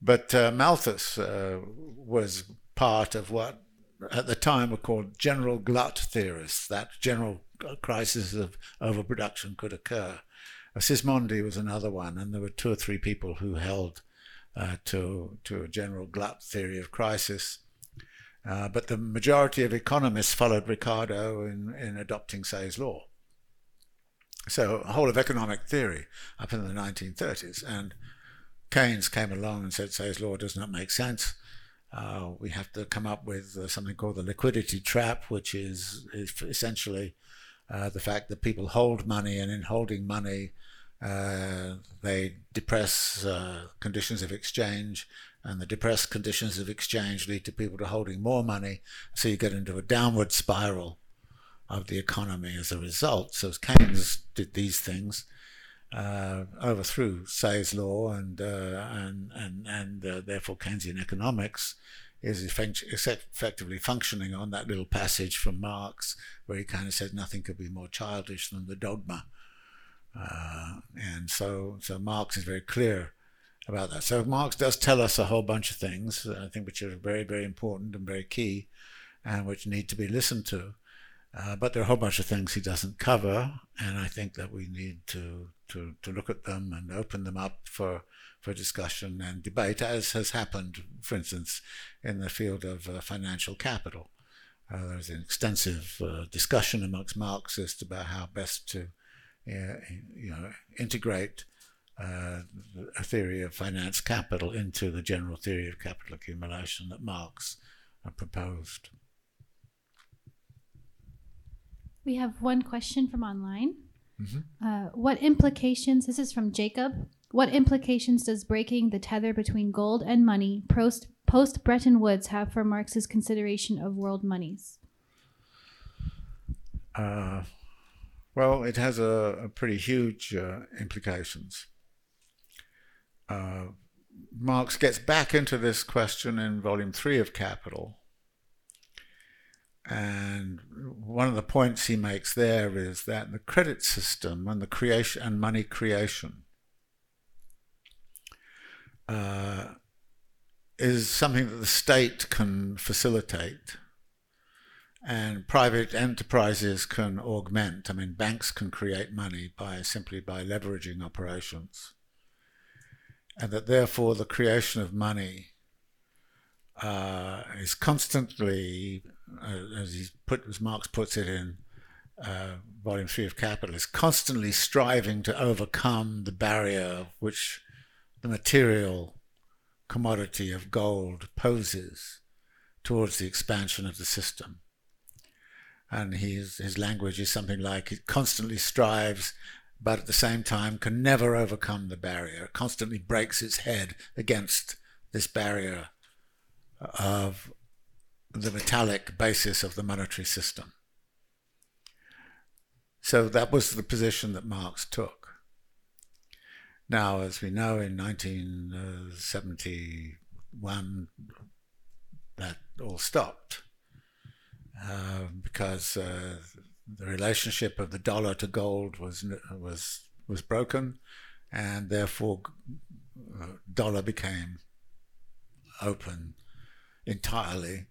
but uh, Malthus uh, was part of what at the time were called general glut theorists, that general crisis of overproduction could occur. Uh, Sismondi was another one, and there were two or three people who held uh, to, to a general glut theory of crisis. Uh, but the majority of economists followed Ricardo in, in adopting Say's law. So a whole of economic theory up in the 1930s. And Keynes came along and said Say's law does not make sense. Uh, we have to come up with uh, something called the liquidity trap, which is, is essentially uh, the fact that people hold money, and in holding money, uh, they depress uh, conditions of exchange, and the depressed conditions of exchange lead to people to holding more money. So you get into a downward spiral of the economy as a result. So Keynes did these things, uh, overthrew Say's law, and uh, and and and uh, therefore Keynesian economics is effectively functioning on that little passage from Marx, where he kind of said nothing could be more childish than the dogma. Uh, and so, so Marx is very clear about that. So Marx does tell us a whole bunch of things, I think, which are very, very important and very key, and which need to be listened to. Uh, but there are a whole bunch of things he doesn't cover, and I think that we need to, to, to look at them and open them up for, for discussion and debate, as has happened, for instance, in the field of uh, financial capital. Uh, there's an extensive uh, discussion amongst Marxists about how best to you know, integrate uh, a theory of finance capital into the general theory of capital accumulation that Marx proposed. We have one question from online. Mm-hmm. Uh, what implications, this is from Jacob, what implications does breaking the tether between gold and money post, post Bretton Woods have for Marx's consideration of world monies? Uh, well, it has a, a pretty huge uh, implications. Uh, Marx gets back into this question in volume three of Capital and one of the points he makes there is that the credit system and the creation and money creation uh, is something that the state can facilitate and private enterprises can augment. I mean, banks can create money by simply by leveraging operations, and that therefore the creation of money uh, is constantly uh, as put as Marx puts it in uh, volume three of Capital, is constantly striving to overcome the barrier which the material commodity of gold poses towards the expansion of the system. And his, his language is something like it constantly strives, but at the same time can never overcome the barrier, it constantly breaks its head against this barrier of the metallic basis of the monetary system. So that was the position that Marx took. Now, as we know, in 1971, that all stopped uh, because uh, the relationship of the dollar to gold was was was broken, and therefore uh, dollar became open entirely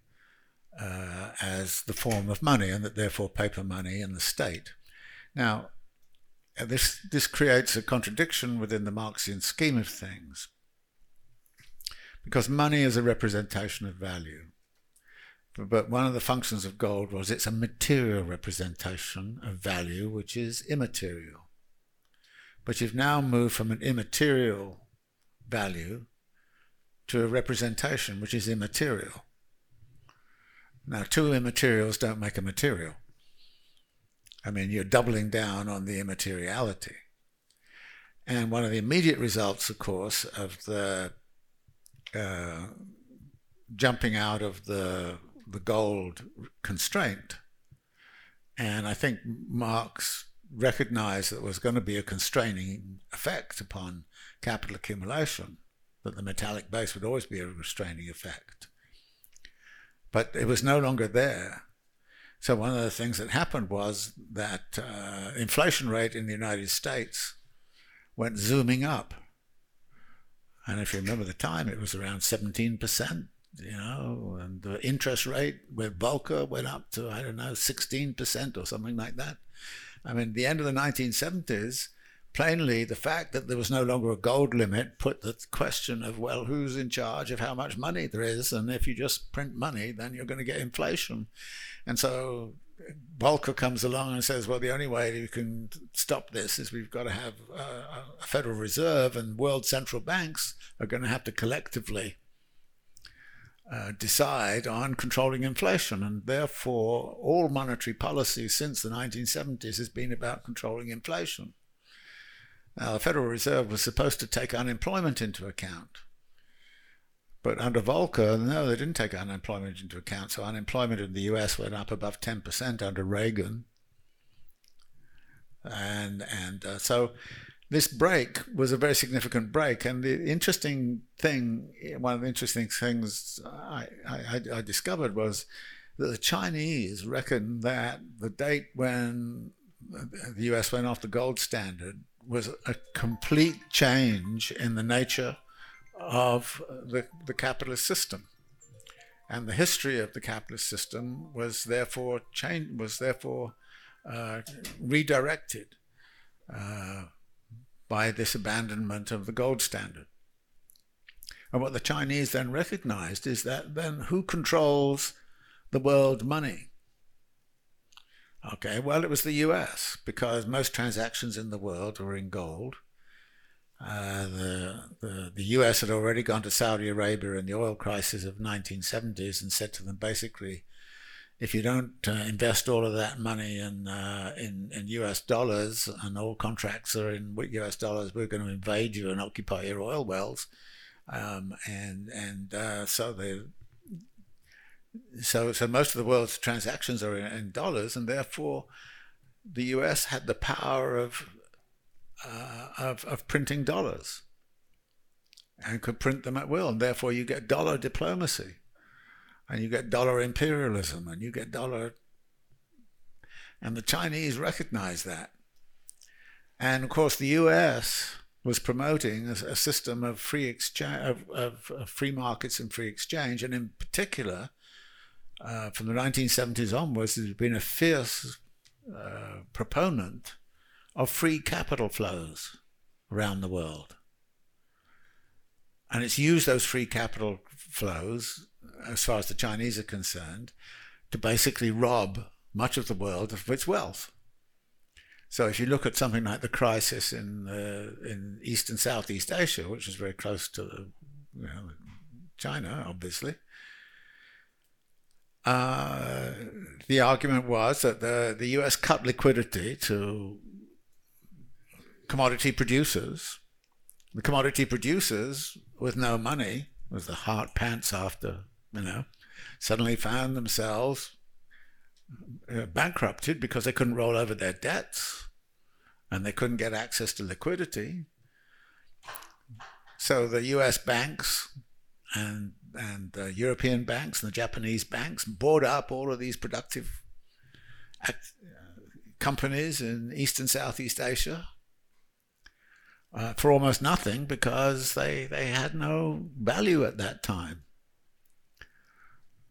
uh, as the form of money, and that therefore paper money in the state. Now, uh, this this creates a contradiction within the Marxian scheme of things, because money is a representation of value. But one of the functions of gold was it's a material representation of value, which is immaterial. But you've now moved from an immaterial value to a representation which is immaterial. Now, two immaterials don't make a material. I mean, you're doubling down on the immateriality. And one of the immediate results, of course, of the uh, jumping out of the the gold constraint, and I think Marx recognized that there was going to be a constraining effect upon capital accumulation, that the metallic base would always be a restraining effect. But it was no longer there. So one of the things that happened was that uh, inflation rate in the United States went zooming up. And if you remember the time, it was around 17%, you know, and the interest rate with Volcker went up to, I don't know, 16% or something like that. I mean, the end of the 1970s, plainly the fact that there was no longer a gold limit put the question of, well, who's in charge of how much money there is? And if you just print money, then you're going to get inflation. And so Volcker comes along and says, well, the only way you can stop this is we've got to have a Federal Reserve and world central banks are going to have to collectively uh, decide on controlling inflation. And therefore, all monetary policy since the 1970s has been about controlling inflation. Now, the Federal Reserve was supposed to take unemployment into account. But under Volcker, no, they didn't take unemployment into account. So unemployment in the US went up above 10% under Reagan. And, and uh, so this break was a very significant break. And the interesting thing, one of the interesting things I, I, I discovered was that the Chinese reckon that the date when the US went off the gold standard was a complete change in the nature of the, the capitalist system. And the history of the capitalist system was therefore changed, was therefore uh, redirected uh, by this abandonment of the gold standard. And what the Chinese then recognized is that then who controls the world money? Okay, well, it was the US because most transactions in the world were in gold. Uh, the, the, the US had already gone to Saudi Arabia in the oil crisis of 1970s and said to them basically, if you don't uh, invest all of that money in, uh, in, in US dollars and all contracts are in US dollars, we're going to invade you and occupy your oil wells. Um, and and uh, so the so so most of the world's transactions are in, in dollars, and therefore the U.S. had the power of uh, of, of printing dollars and could print them at will, and therefore you get dollar diplomacy, and you get dollar imperialism, and you get dollar. And the Chinese recognize that, and of course the U.S. was promoting a, a system of free exchange, of, of, of free markets and free exchange, and in particular uh, from the 1970s onwards, has been a fierce uh, proponent of free capital flows around the world. And it's used those free capital flows, as far as the Chinese are concerned, to basically rob much of the world of its wealth. So if you look at something like the crisis in uh, in East and Southeast Asia, which is very close to you know, China, obviously, uh, the argument was that the, the US cut liquidity to commodity producers. The commodity producers, with no money, with the heart pants after, you know, suddenly found themselves uh, bankrupted because they couldn't roll over their debts and they couldn't get access to liquidity. So the US banks and and the European banks and the Japanese banks bought up all of these productive act, uh, companies in East and Southeast Asia uh, for almost nothing because they, they had no value at that time.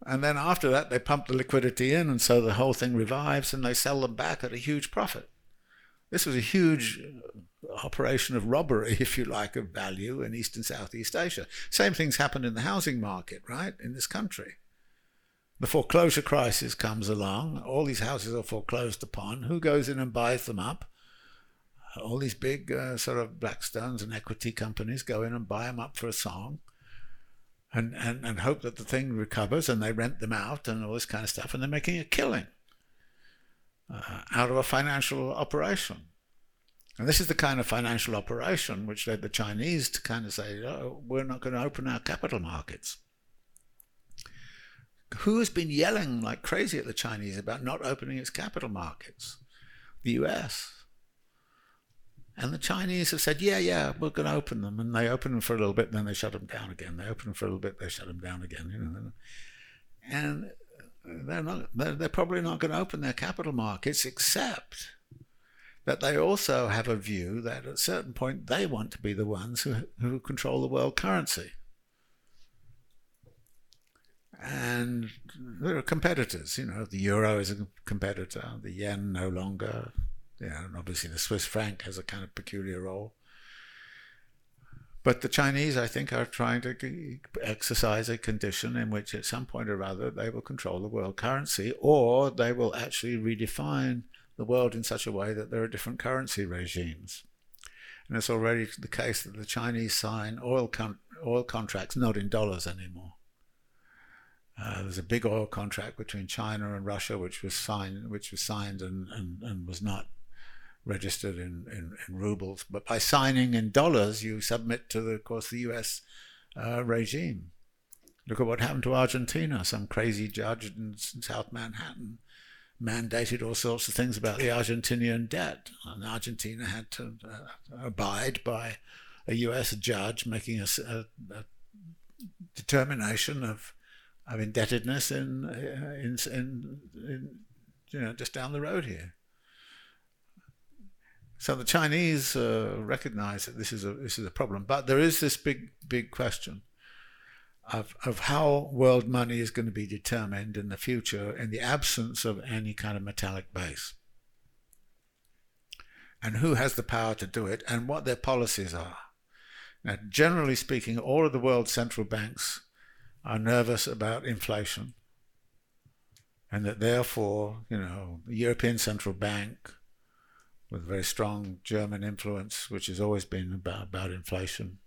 And then after that, they pump the liquidity in, and so the whole thing revives, and they sell them back at a huge profit. This was a huge operation of robbery, if you like, of value in East and Southeast Asia. Same things happened in the housing market, right, in this country. The foreclosure crisis comes along, all these houses are foreclosed upon. Who goes in and buys them up? All these big uh, sort of Blackstones and equity companies go in and buy them up for a song. And, and, and hope that the thing recovers and they rent them out and all this kind of stuff and they're making a killing. uh, out of a financial operation. And this is the kind of financial operation which led the Chinese to kind of say, oh, we're not going to open our capital markets. Who has been yelling like crazy at the Chinese about not opening its capital markets? The US. And the Chinese have said, yeah, yeah, we're going to open them. And they open them for a little bit, then they shut them down again. They open them for a little bit, they shut them down again. You know? And they're, not, they're, they're probably not going to open their capital markets, except that they also have a view that at a certain point they want to be the ones who, who control the world currency. And there are competitors, you know, the euro is a competitor, the yen no longer, yeah, and obviously the Swiss franc has a kind of peculiar role. But the Chinese, I think, are trying to exercise a condition in which at some point or other they will control the world currency or they will actually redefine the world in such a way that there are different currency regimes. And it's already the case that the Chinese sign oil, con- oil contracts not in dollars anymore. Uh, there's a big oil contract between China and Russia, which was signed, which was signed and, and, and was not registered in, in, in, rubles. But by signing in dollars, you submit to, the, of course, the U.S. Uh, regime. Look at what happened to Argentina. Some crazy judge in South Manhattan mandated all sorts of things about the Argentinian debt, and Argentina had to uh, abide by a U.S. judge making a, a, a determination of of indebtedness in, uh, in, in, in, you know, just down the road here. So the Chinese uh, recognize that this is a this is a problem, but there is this big big question of of how world money is going to be determined in the future in the absence of any kind of metallic base, and who has the power to do it, and what their policies are. Now, generally speaking, all of the world's central banks are nervous about inflation, and that therefore, you know, the European Central Bank, with very strong German influence, which has always been about, about inflation,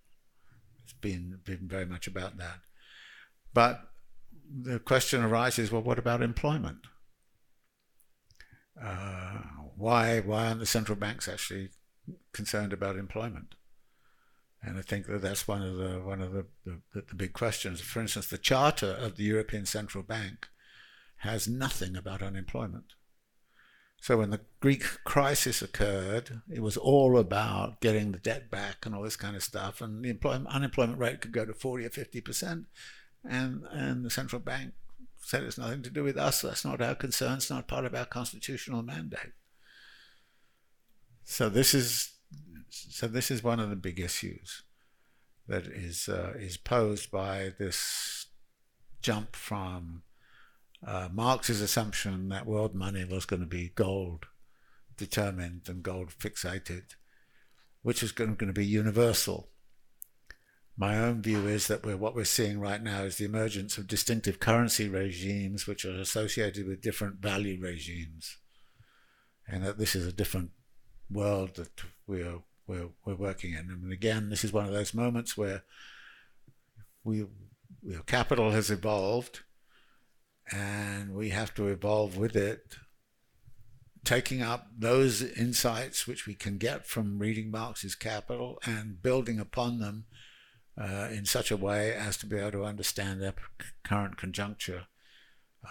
it's been, been very much about that. But the question arises well, what about employment? Uh, why, why aren't the central banks actually concerned about employment? And I think that that's one of the one of the, the, the, big questions. For instance, the charter of the European Central Bank has nothing about unemployment. So when the Greek crisis occurred, it was all about getting the debt back and all this kind of stuff, and the unemployment rate could go to forty or fifty percent, and and the central bank said it's nothing to do with us. That's not our concern. It's not part of our constitutional mandate. So this is so this is one of the big issues that is uh, is posed by this jump from uh, Marx's assumption that world money was going to be gold determined and gold fixated, which is going, to be universal. My own view is that we're, what we're seeing right now is the emergence of distinctive currency regimes which are associated with different value regimes, and that this is a different world that we are we're, we're working in. And again, this is one of those moments where we, you know, capital has evolved and we have to evolve with it, taking up those insights which we can get from reading Marx's Capital and building upon them uh, in such a way as to be able to understand their current conjuncture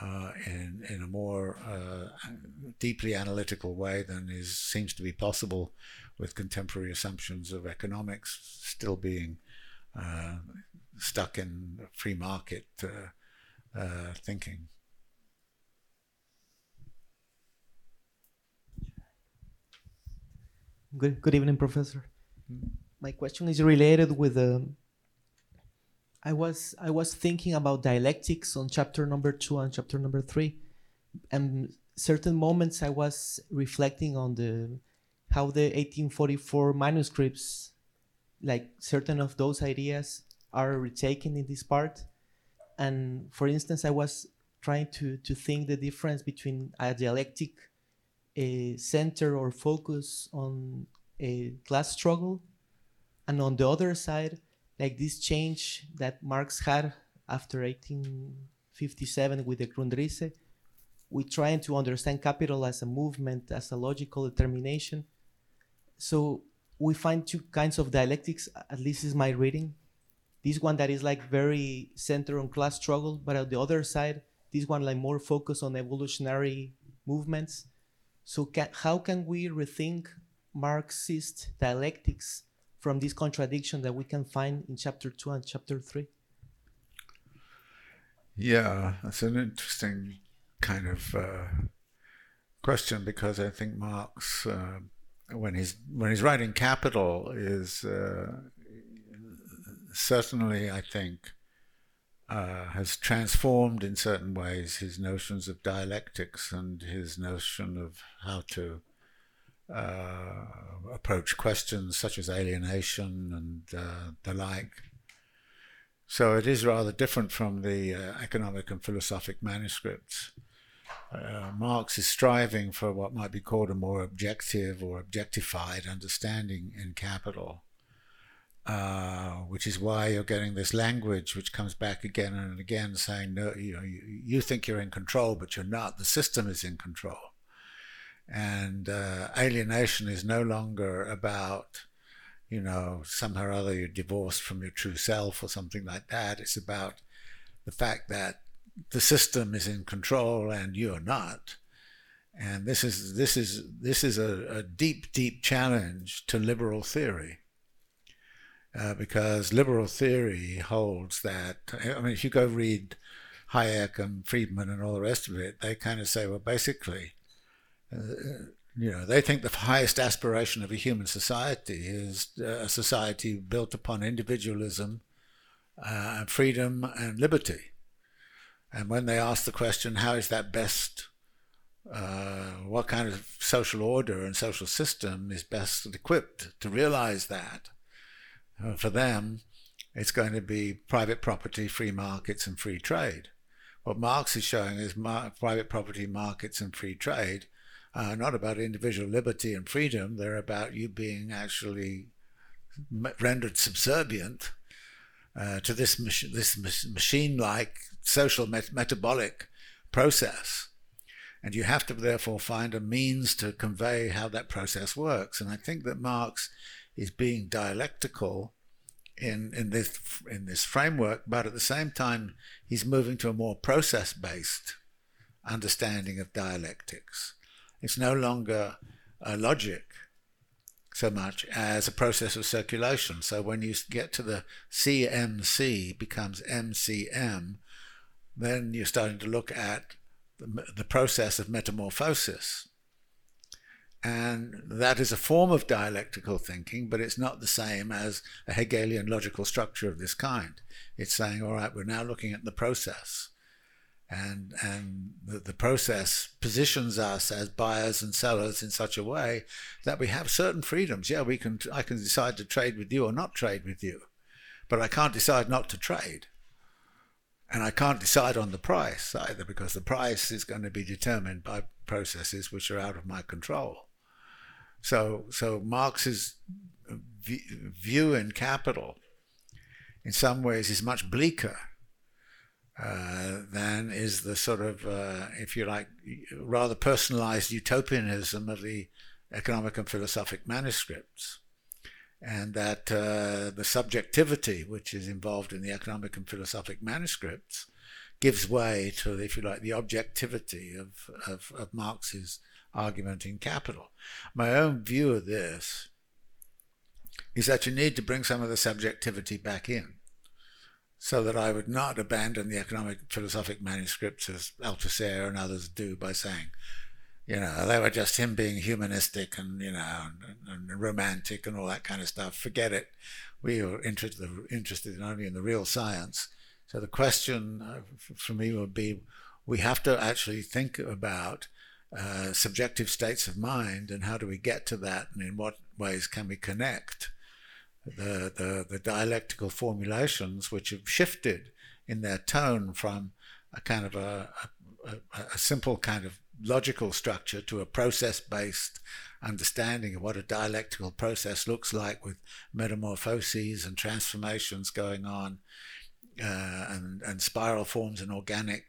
uh, in, in a more uh, deeply analytical way than is seems to be possible with contemporary assumptions of economics still being uh, stuck in free market uh, thinking. Good, good evening, Professor. My question is related with. Um, I was I was thinking about dialectics on chapter number two and chapter number three, and certain moments I was reflecting on the how the 1844 manuscripts, like certain of those ideas, are retaken in this part. And for instance, I was trying to, to think the difference between a dialectic a center or focus on a class struggle, and on the other side, like this change that Marx had after 1857 with the Grundrisse, we're trying to understand capital as a movement, as a logical determination. So we find two kinds of dialectics, at least is my reading. This one that is like very centered on class struggle, but on the other side, this one like more focused on evolutionary movements. So can, how can we rethink Marxist dialectics from this contradiction that we can find in chapter two and chapter three? Yeah, that's an interesting kind of uh, question because I think Marx, uh, when he's when he's writing Capital, is uh, certainly I think uh, has transformed in certain ways his notions of dialectics and his notion of how to uh, approach questions such as alienation and uh, the like. So it is rather different from the uh, economic and philosophic manuscripts. Uh, Marx is striving for what might be called a more objective or objectified understanding in Capital, uh, which is why you're getting this language which comes back again and again saying, no, you, know, you, you think you're in control, but you're not. The system is in control. And uh, alienation is no longer about you know, somehow or other you're divorced from your true self or something like that. It's about the fact that the system is in control and you're not. And this is this is this is a, a deep, deep challenge to liberal theory. Uh, because liberal theory holds that I mean if you go read Hayek and Friedman and all the rest of it, they kind of say, well basically uh, you know, they think the highest aspiration of a human society is uh, a society built upon individualism, uh, freedom, and liberty. And when they ask the question, how is that best? Uh, what kind of social order and social system is best equipped to realize that? For them, it's going to be private property, free markets, and free trade. What Marx is showing is mar- private property, markets, and free trade are not about individual liberty and freedom. They're about you being actually rendered subservient uh, to this mach- this machine-like social met- metabolic process, and you have to therefore find a means to convey how that process works. And I think that Marx is being dialectical in in this in this framework, but at the same time he's moving to a more process-based understanding of dialectics. It's no longer a logic so much as a process of circulation. So when you get to the CMC becomes MCM, then you're starting to look at the, the process of metamorphosis. And that is a form of dialectical thinking, but it's not the same as a Hegelian logical structure of this kind. It's saying, all right, we're now looking at the process and and the, the, process positions us as buyers and sellers in such a way that we have certain freedoms. Yeah, we can. I can decide to trade with you or not trade with you, but I can't decide not to trade, and I can't decide on the price either because the price is going to be determined by processes which are out of my control. So, so Marx's view in capital, in some ways, is much bleaker uh, than is the sort of, uh, if you like, rather personalized utopianism of the economic and philosophic manuscripts. And that uh, the subjectivity which is involved in the economic and philosophic manuscripts gives way to, if you like, the objectivity of, of, of Marx's argument in Capital. My own view of this is that you need to bring some of the subjectivity back in so that I would not abandon the economic philosophic manuscripts as Althusser and others do by saying, you know, they were just him being humanistic and, you know, and, and romantic and all that kind of stuff. Forget it. We are interested, interested only in the real science. So the question uh, for me would be, we have to actually think about uh, subjective states of mind and how do we get to that and in what ways can we connect the, the, the dialectical formulations which have shifted in their tone from a kind of a, a, a simple kind of logical structure to a process based understanding of what a dialectical process looks like with metamorphoses and transformations going on uh, and, and spiral forms and organic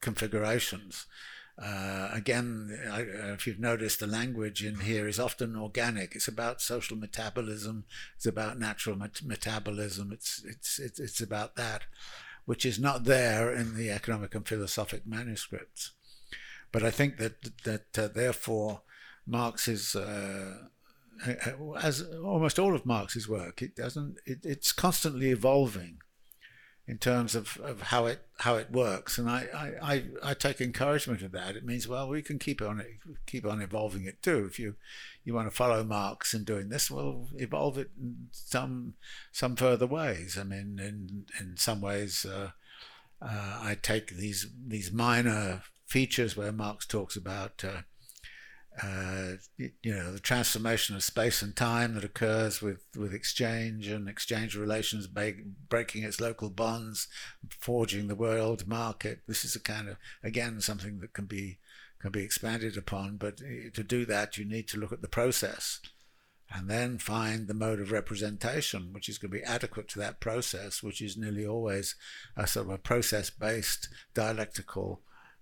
configurations. Uh, again, I, uh, if you've noticed, the language in here is often organic. It's about social metabolism. It's about natural met- metabolism. It's, it's it's it's about that, which is not there in the economic and philosophic manuscripts. But I think that that uh, therefore Marx is. Uh, as almost all of Marx's work, it doesn't. It, it's constantly evolving in terms of, of how it how it works. And I, I, I, I, take encouragement of that. It means well we can keep on it, keep on evolving it too. If you you want to follow Marx in doing this, well evolve it in some some further ways. I mean in in some ways uh, uh, I take these these minor features where Marx talks about uh, uh, you know, the transformation of space and time that occurs with, with exchange and exchange relations breaking its local bonds, forging the world market. This is a kind of, again, something that can be, can be expanded upon. But eh, to do that, you need to look at the process and then find the mode of representation, which is going to be adequate to that process, which is nearly always a sort of a process based dialectical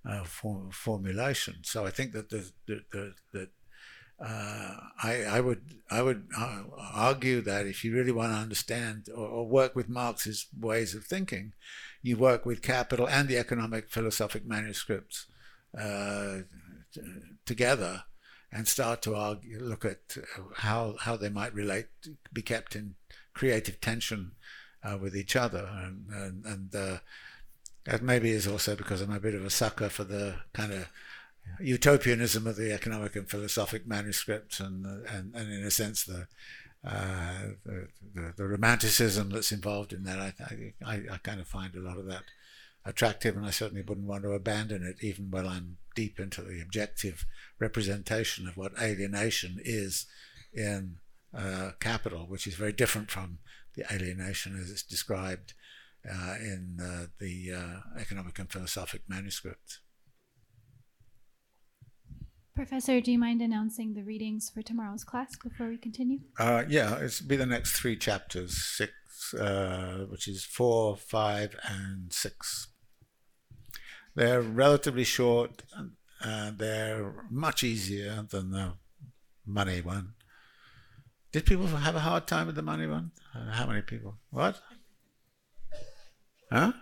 uh, for, formulation. So I think that the, the, the, the uh, I, I would I would uh, argue that if you really want to understand or, or, work with Marx's ways of thinking, you work with Capital and the economic philosophic manuscripts uh, t- together and start to argue, look at how how they might relate, be kept in creative tension uh, with each other, and and, and uh, that maybe is also because I'm a bit of a sucker for the kind of utopianism of the economic and philosophic manuscripts, and and, and in a sense the, uh, the, the, the romanticism that's involved in that. I, I I kind of find a lot of that attractive, and I certainly wouldn't want to abandon it, even while I'm deep into the objective representation of what alienation is in uh, capital, which is very different from the alienation as it's described uh, in uh, the uh, economic and philosophic manuscripts. Professor, do you mind announcing the readings for tomorrow's class before we continue? Uh, yeah, it's be the next three chapters, six, uh, which is four, five, and six. They're relatively short. Uh, they're much easier than the money one. Did people have a hard time with the money one? how many people? What? Huh?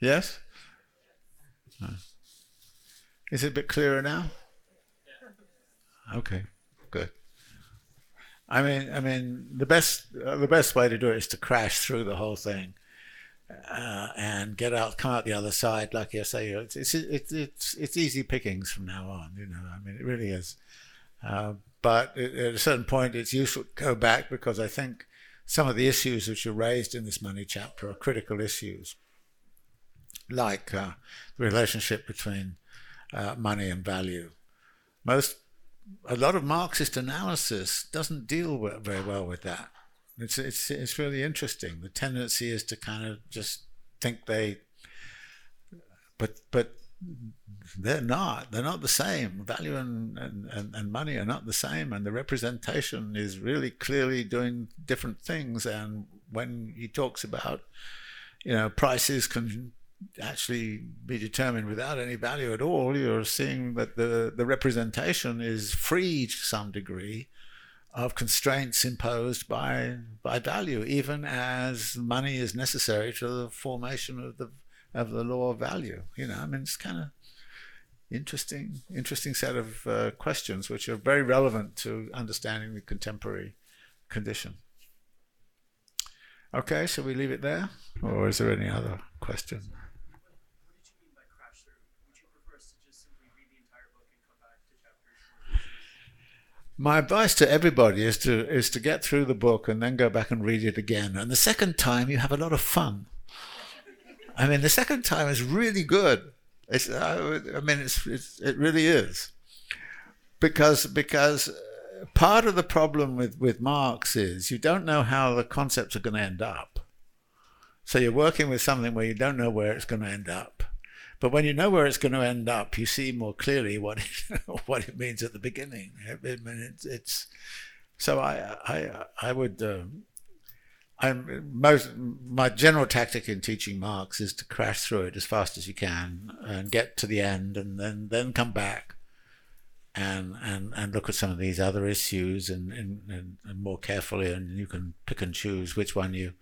Yes? Is it a bit clearer now? Okay, good. I mean, I mean, the best uh, the best way to do it is to crash through the whole thing uh, and get out, come out the other side. Like you say, it's it's it's it's, it's easy pickings from now on. You know, I mean, it really is. Uh, but at a certain point, it's useful to go back because I think some of the issues which are raised in this money chapter are critical issues, like uh, the relationship between uh, money and value. Most, a lot of Marxist analysis doesn't deal very well with that. It's, it's, it's really interesting. The tendency is to kind of just think they, but, but they're not. They're not the same. Value and, and, and money are not the same, and the representation is really clearly doing different things. And when he talks about, you know, prices can actually be determined without any value at all, you're seeing that the, the representation is free to some degree of constraints imposed by by value, even as money is necessary to the formation of the of the law of value. You know, I mean, it's kind of interesting, interesting set of uh, questions which are very relevant to understanding the contemporary condition. Okay, shall we leave it there, or is there any other question? My advice to everybody is to is to get through the book and then go back and read it again. And the second time, you have a lot of fun. I mean, the second time is really good. It's, I mean, it's, it's, it really is, because because part of the problem with with Marx is you don't know how the concepts are going to end up. So you're working with something where you don't know where it's going to end up. But when you know where it's going to end up, you see more clearly what it, what it means at the beginning. I mean, it's, it's so I I I would. Uh, I'm most my general tactic in teaching Marx is to crash through it as fast as you can and get to the end and then then come back and and and look at some of these other issues and and, and, more carefully and you can pick and choose which one you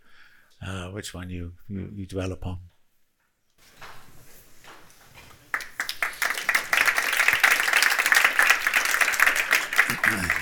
uh, which one you, you, you dwell upon.